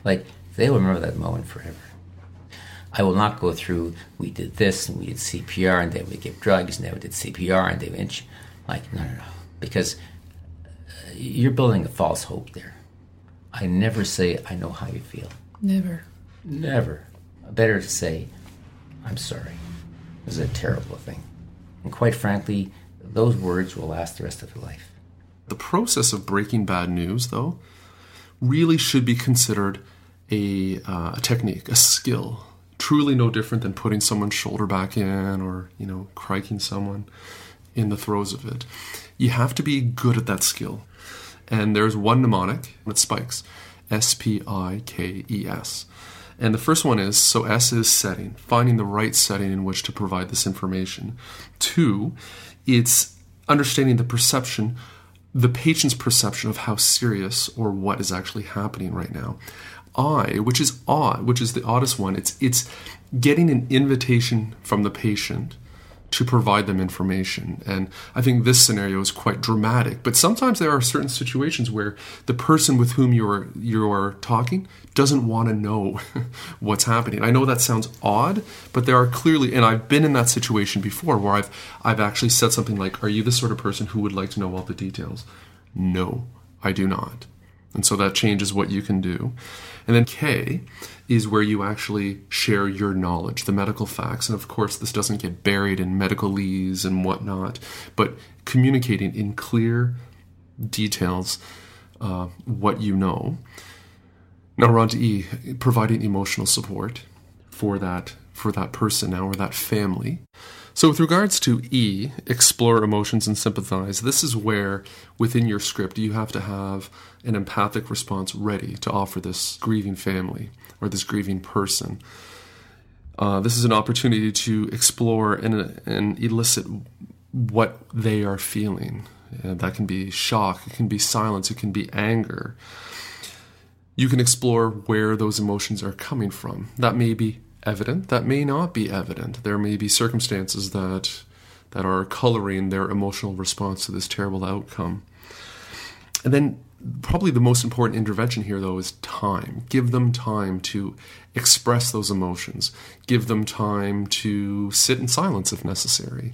Like, they will remember that moment forever. I will not go through, we did this and we did CPR and then we gave drugs and then we did CPR and they went, like, no, no, no. Because uh, you're building a false hope there. I never say, I know how you feel. Never. Never. Better to say, I'm sorry. This is a terrible thing. And quite frankly, those words will last the rest of your life. The process of breaking bad news, though, really should be considered a, uh, a technique, a skill. Truly no different than putting someone's shoulder back in or, you know, cricking someone in the throes of it. You have to be good at that skill. And there's one mnemonic, it SPIKES S P I K E S. And the first one is so S is setting, finding the right setting in which to provide this information. Two, it's understanding the perception, the patient's perception of how serious or what is actually happening right now. I, which is odd, which is the oddest one, it's it's getting an invitation from the patient to provide them information. And I think this scenario is quite dramatic. But sometimes there are certain situations where the person with whom you're you're talking doesn't want to know what's happening. I know that sounds odd, but there are clearly and I've been in that situation before where I've I've actually said something like, Are you the sort of person who would like to know all the details? No, I do not. And so that changes what you can do. And then K is where you actually share your knowledge, the medical facts. And of course, this doesn't get buried in medicalese and whatnot, but communicating in clear details uh, what you know. Now we're on to E, providing emotional support for that for that person now or that family. So with regards to E, explore emotions and sympathize, this is where within your script you have to have an empathic response ready to offer this grieving family or this grieving person. Uh, this is an opportunity to explore and, and elicit what they are feeling. Uh, that can be shock, it can be silence, it can be anger. You can explore where those emotions are coming from. That may be evident, that may not be evident. There may be circumstances that that are coloring their emotional response to this terrible outcome. And then probably the most important intervention here though is time. Give them time to express those emotions. Give them time to sit in silence if necessary.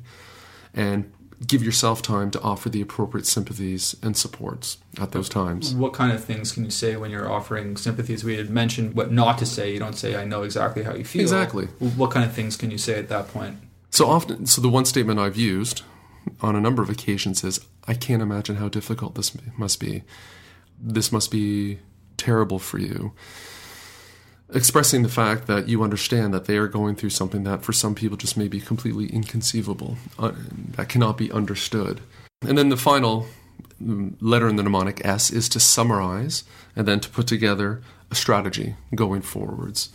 And give yourself time to offer the appropriate sympathies and supports at those times. What kind of things can you say when you're offering sympathies? We had mentioned what not to say. You don't say, I know exactly how you feel. Exactly. What kind of things can you say at that point? So often, so the one statement I've used on a number of occasions is, I can't imagine how difficult this must be. This must be terrible for you. Expressing the fact that you understand that they are going through something that for some people just may be completely inconceivable, uh, that cannot be understood. And then the final mm, letter in the mnemonic S is to summarize and then to put together a strategy going forwards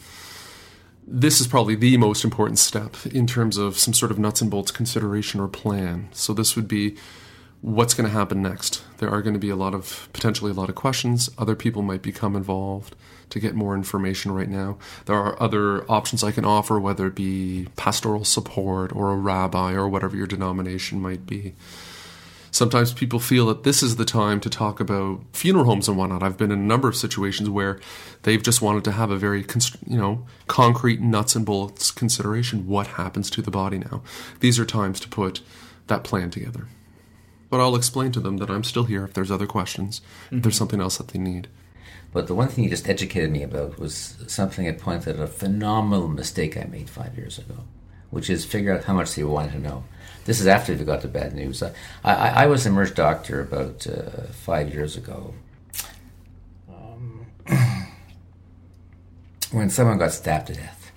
this is probably the most important step in terms of some sort of nuts and bolts consideration or plan. So this would be what's going to happen next. There are going to be a lot of potentially a lot of questions. Other people might become involved to get more information right now. There are other options I can offer, whether it be pastoral support or a rabbi or whatever your denomination might be sometimes people feel that this is the time to talk about funeral homes and whatnot. I've been in a number of situations where they've just wanted to have a very, you know, concrete nuts and bolts consideration. What happens to the body now? These are times to put that plan together. But I'll explain to them that I'm still here if there's other questions, mm-hmm. if there's something else that they need. But the one thing you just educated me about was something I pointed out a phenomenal mistake I made five years ago, which is figure out how much they wanted to know. This is after they got the bad news. I, I, I was a merged doctor about uh, five years ago. Um, when someone got stabbed to death,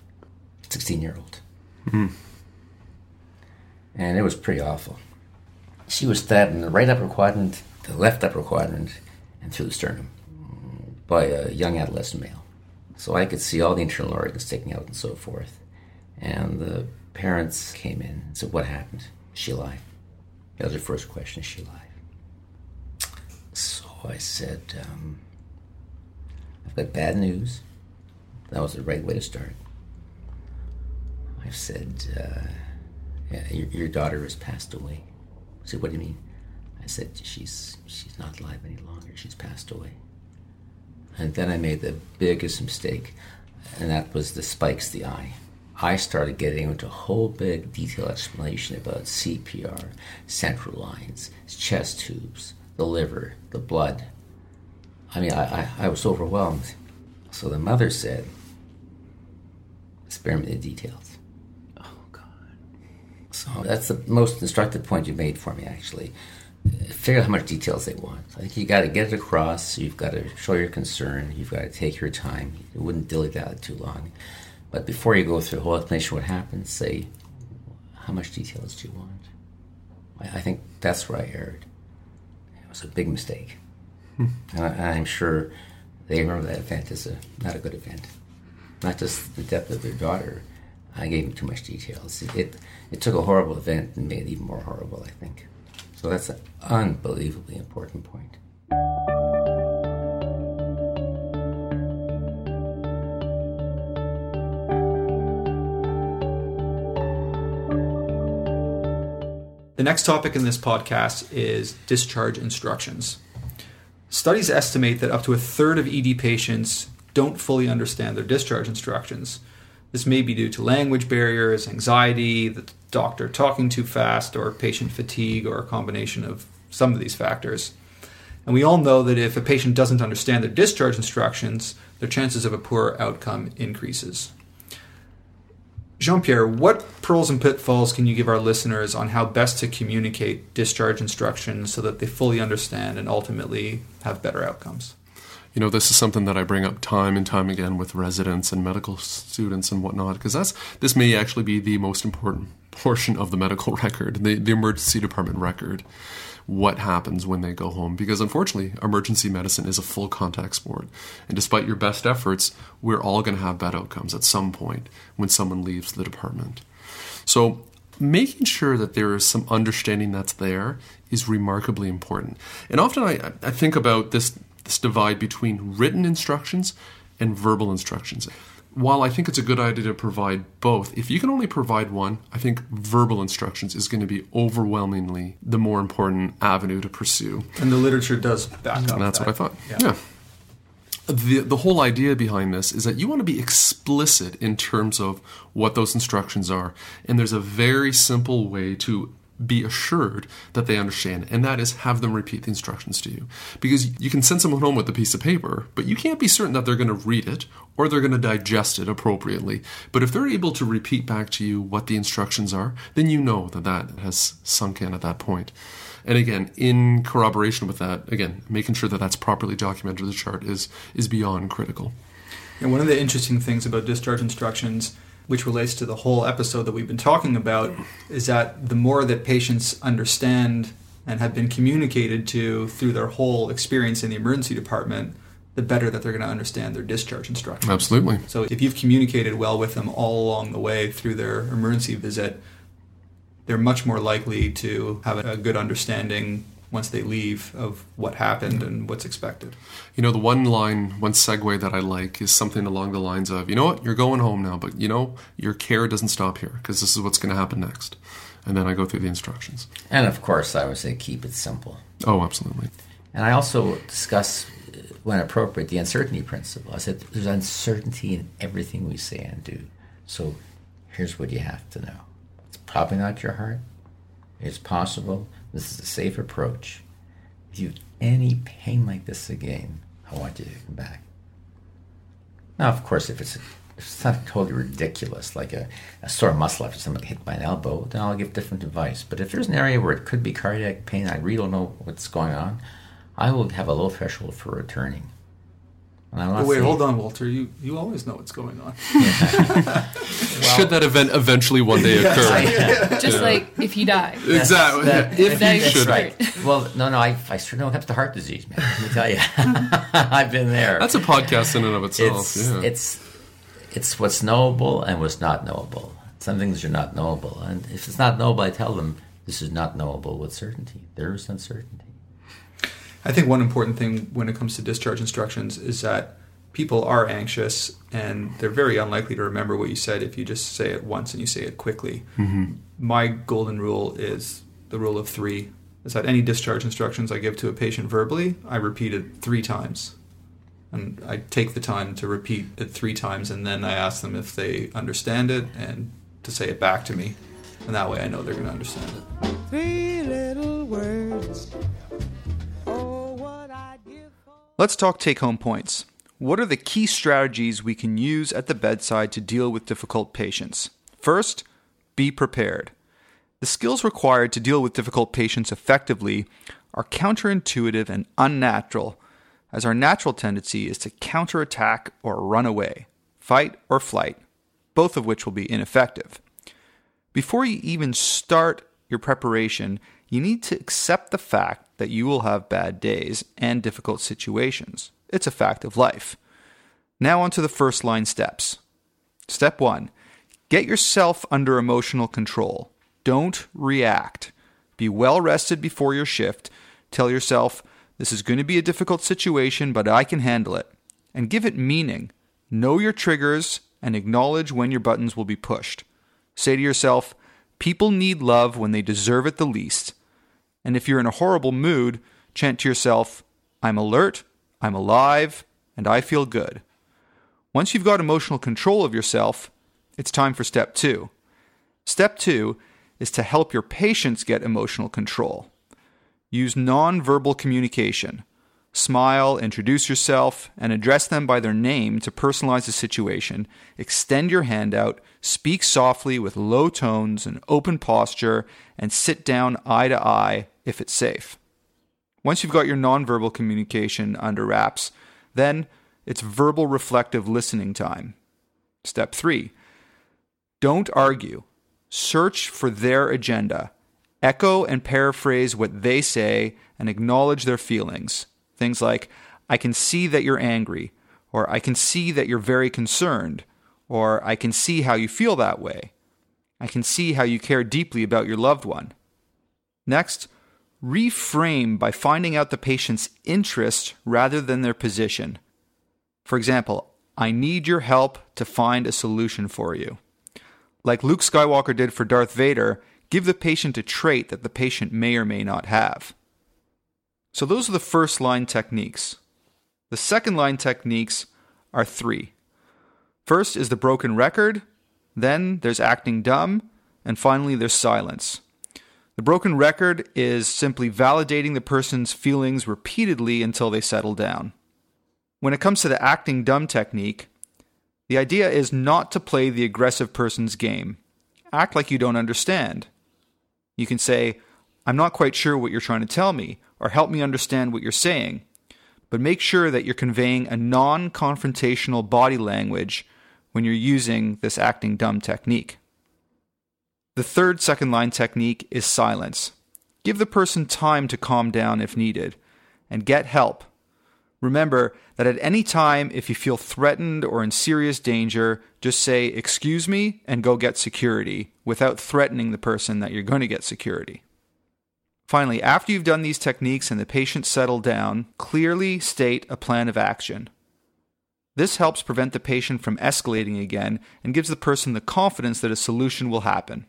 16 year old. Mm. And it was pretty awful. She was stabbed in the right upper quadrant, the left upper quadrant, and through the sternum by a young adolescent male. So I could see all the internal organs sticking out and so forth. And the parents came in and said, What happened? Is she alive? That was her first question, is she alive? So I said, um, I've got bad news. That was the right way to start. I said, uh, yeah, your, your, daughter has passed away. I said, what do you mean? I said, she's, she's not alive any longer. She's passed away. And then I made the biggest mistake, and that was the SPIKES the eye. I started getting into a whole big detailed explanation about CPR, central lines, chest tubes, the liver, the blood. I mean, I, I, I was overwhelmed. So the mother said, spare me the details. Oh, God. So that's the most instructive point you made for me, actually. Figure out how much details they want. I think you got to get it across. You've got to show your concern. You've got to take your time. You wouldn't dilly dally too long. But before you go through the whole explanation of what happened, say, how much details do you want? I, I think that's where I erred. It was a big mistake. Hmm. And I, am sure they remember that event as a not a good event. Not just the death of their daughter. I gave them too much details. It, it, it took a horrible event and made it even more horrible, I think. So that's an unbelievably important point. The next topic in this podcast is discharge instructions. Studies estimate that up to a third of ED patients don't fully understand their discharge instructions. This may be due to language barriers, anxiety, the doctor talking too fast, or patient fatigue, or a combination of some of these factors. And we all know that if a patient doesn't understand their discharge instructions, their chances of a poor outcome increases. Jean Pierre, what pearls and pitfalls can you give our listeners on how best to communicate discharge instructions so that they fully understand and ultimately have better outcomes? You know, this is something that I bring up time and time again with residents and medical students and whatnot, because that's this may actually be the most important portion of the medical record, the, the emergency department record. What happens when they go home? Because unfortunately, emergency medicine is a full contact sport. And despite your best efforts, we're all going to have bad outcomes at some point when someone leaves the department. So, making sure that there is some understanding that's there is remarkably important. And often I, I think about this, this divide between written instructions and verbal instructions. While I think it's a good idea to provide both, if you can only provide one, I think verbal instructions is going to be overwhelmingly the more important avenue to pursue. And the literature does back up. And that's that. what I thought. Yeah. Yeah. The, the whole idea behind this is that you want to be explicit in terms of what those instructions are. And there's a very simple way to be assured that they understand, and that is have them repeat the instructions to you. Because you can send someone home with a piece of paper, but you can't be certain that they're going to read it or they're going to digest it appropriately. But if they're able to repeat back to you what the instructions are, then you know that that has sunk in at that point. And again, in corroboration with that, again, making sure that that's properly documented in the chart is is beyond critical. And one of the interesting things about discharge instructions, which relates to the whole episode that we've been talking about, is that the more that patients understand and have been communicated to through their whole experience in the emergency department, the better that they're going to understand their discharge instructions. Absolutely. So if you've communicated well with them all along the way through their emergency visit, they're much more likely to have a good understanding once they leave of what happened and what's expected. You know, the one line, one segue that I like is something along the lines of, you know what, you're going home now, but you know, your care doesn't stop here because this is what's going to happen next. And then I go through the instructions. And of course, I would say keep it simple. Oh, absolutely. And I also discuss, uh, when appropriate, the uncertainty principle. I said there's uncertainty in everything we say and do. So here's what you have to know it's probably not your heart, it's possible. This is a safe approach. If you have any pain like this again, I want you to come back. Now, of course, if it's if it's not totally ridiculous, like a, a sore muscle after somebody hit by an elbow, then I'll give different advice. But if there's an area where it could be cardiac pain, I really don't know what's going on, I will have a low threshold for returning. And I'm not But wait, saying- hold on, Walter. You you always know what's going on. Should that event eventually one day occur? Just like if you die. Exactly. that- if that you should. Right. Well, no, no, I, I sure know when it comes to heart disease, man. Let me tell you. I've been there. That's a podcast in and of itself. it's, yeah. it's, it's what's knowable and what's not knowable. Some things are not knowable. And if it's not knowable, I tell them this is not knowable with certainty. There is uncertainty. I think one important thing when it comes to discharge instructions is that people are anxious and they're very unlikely to remember what you said if you just say it once and you say it quickly. Mm-hmm. My golden rule is the rule of three is that any discharge instructions I give to a patient verbally, I repeat it three times. And I take the time to repeat it three times and then I ask them if they understand it and to say it back to me. And that way I know they're going to understand it. Three little words. Let's talk take home points. What are the key strategies we can use at the bedside to deal with difficult patients? First, be prepared. The skills required to deal with difficult patients effectively are counterintuitive and unnatural, as our natural tendency is to counterattack or run away, fight or flight, both of which will be ineffective. Before you even start your preparation, you need to accept the fact that you will have bad days and difficult situations. It's a fact of life. Now, on to the first line steps. Step one get yourself under emotional control. Don't react. Be well rested before your shift. Tell yourself, this is going to be a difficult situation, but I can handle it. And give it meaning. Know your triggers and acknowledge when your buttons will be pushed. Say to yourself, people need love when they deserve it the least. And if you're in a horrible mood, chant to yourself, I'm alert, I'm alive, and I feel good. Once you've got emotional control of yourself, it's time for step two. Step two is to help your patients get emotional control. Use nonverbal communication. Smile, introduce yourself, and address them by their name to personalize the situation. Extend your hand out, speak softly with low tones and open posture, and sit down eye to eye if it's safe. Once you've got your nonverbal communication under wraps, then it's verbal reflective listening time. Step three don't argue. Search for their agenda. Echo and paraphrase what they say and acknowledge their feelings. Things like, I can see that you're angry, or I can see that you're very concerned, or I can see how you feel that way. I can see how you care deeply about your loved one. Next, reframe by finding out the patient's interest rather than their position. For example, I need your help to find a solution for you. Like Luke Skywalker did for Darth Vader, give the patient a trait that the patient may or may not have. So, those are the first line techniques. The second line techniques are three. First is the broken record, then there's acting dumb, and finally there's silence. The broken record is simply validating the person's feelings repeatedly until they settle down. When it comes to the acting dumb technique, the idea is not to play the aggressive person's game. Act like you don't understand. You can say, I'm not quite sure what you're trying to tell me, or help me understand what you're saying. But make sure that you're conveying a non confrontational body language when you're using this acting dumb technique. The third second line technique is silence. Give the person time to calm down if needed, and get help. Remember that at any time, if you feel threatened or in serious danger, just say, Excuse me, and go get security without threatening the person that you're going to get security. Finally, after you've done these techniques and the patient settled down, clearly state a plan of action. This helps prevent the patient from escalating again and gives the person the confidence that a solution will happen.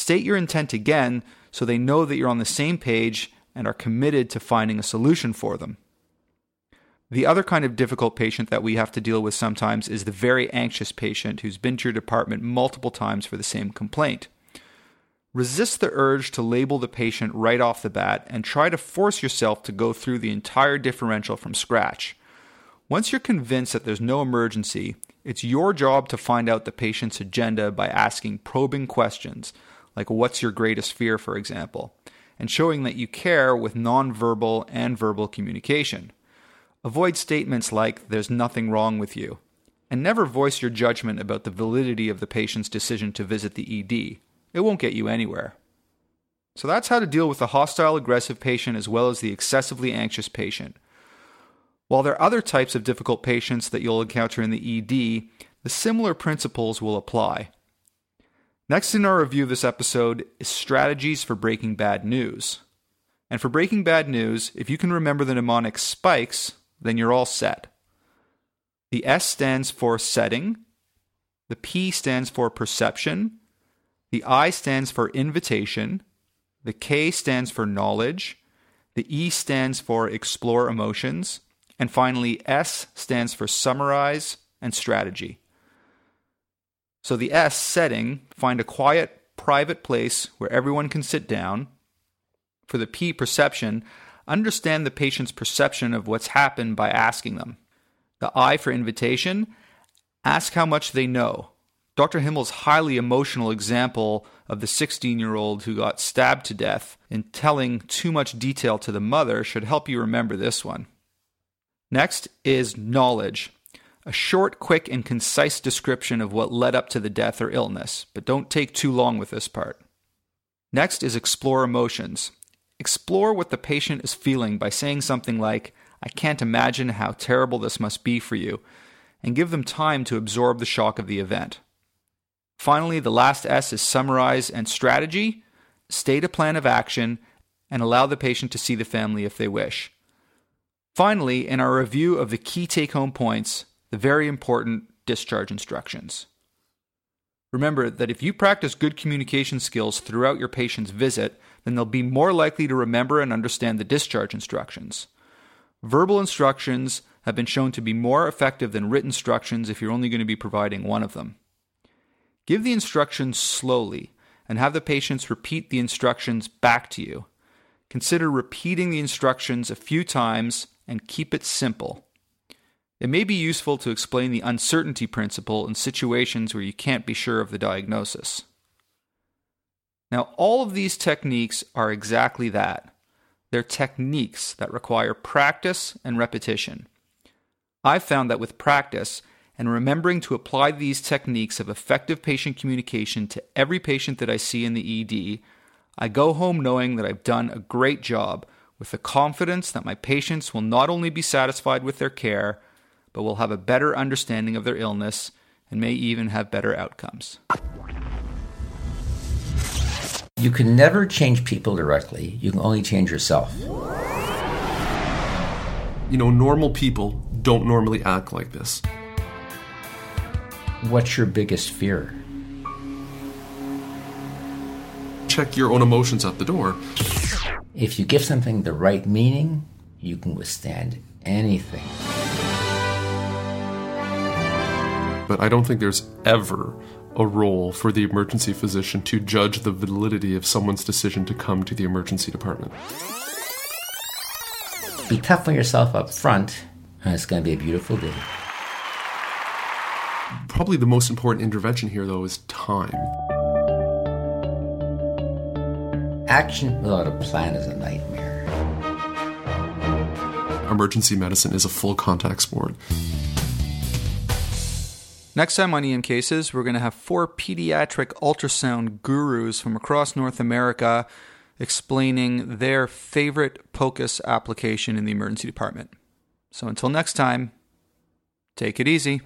State your intent again so they know that you're on the same page and are committed to finding a solution for them. The other kind of difficult patient that we have to deal with sometimes is the very anxious patient who's been to your department multiple times for the same complaint. Resist the urge to label the patient right off the bat and try to force yourself to go through the entire differential from scratch. Once you're convinced that there's no emergency, it's your job to find out the patient's agenda by asking probing questions, like what's your greatest fear, for example, and showing that you care with nonverbal and verbal communication. Avoid statements like, there's nothing wrong with you, and never voice your judgment about the validity of the patient's decision to visit the ED. It won't get you anywhere. So that's how to deal with the hostile aggressive patient as well as the excessively anxious patient. While there are other types of difficult patients that you'll encounter in the ED, the similar principles will apply. Next in our review of this episode is strategies for breaking bad news. And for breaking bad news, if you can remember the mnemonic SPIKES, then you're all set. The S stands for setting, the P stands for perception, the I stands for invitation, the K stands for knowledge, the E stands for explore emotions, and finally S stands for summarize and strategy. So the S setting, find a quiet, private place where everyone can sit down. For the P perception, understand the patient's perception of what's happened by asking them. The I for invitation, ask how much they know. Dr. Himmel's highly emotional example of the 16 year old who got stabbed to death in telling too much detail to the mother should help you remember this one. Next is knowledge. A short, quick, and concise description of what led up to the death or illness, but don't take too long with this part. Next is explore emotions. Explore what the patient is feeling by saying something like, I can't imagine how terrible this must be for you, and give them time to absorb the shock of the event. Finally, the last S is summarize and strategy. State a plan of action and allow the patient to see the family if they wish. Finally, in our review of the key take home points, the very important discharge instructions. Remember that if you practice good communication skills throughout your patient's visit, then they'll be more likely to remember and understand the discharge instructions. Verbal instructions have been shown to be more effective than written instructions if you're only going to be providing one of them. Give the instructions slowly and have the patients repeat the instructions back to you. consider repeating the instructions a few times and keep it simple. It may be useful to explain the uncertainty principle in situations where you can't be sure of the diagnosis. Now, all of these techniques are exactly that. They're techniques that require practice and repetition. I've found that with practice and remembering to apply these techniques of effective patient communication to every patient that I see in the ED, I go home knowing that I've done a great job with the confidence that my patients will not only be satisfied with their care, but will have a better understanding of their illness and may even have better outcomes. You can never change people directly. You can only change yourself. You know, normal people don't normally act like this. What's your biggest fear? Check your own emotions at the door. If you give something the right meaning, you can withstand anything. But I don't think there's ever a role for the emergency physician to judge the validity of someone's decision to come to the emergency department. Be tough on yourself up front, and it's going to be a beautiful day. Probably the most important intervention here, though, is time. Action without a plan is a nightmare. Emergency medicine is a full contact sport. Next time on EM Cases, we're going to have four pediatric ultrasound gurus from across North America explaining their favorite POCUS application in the emergency department. So until next time, take it easy.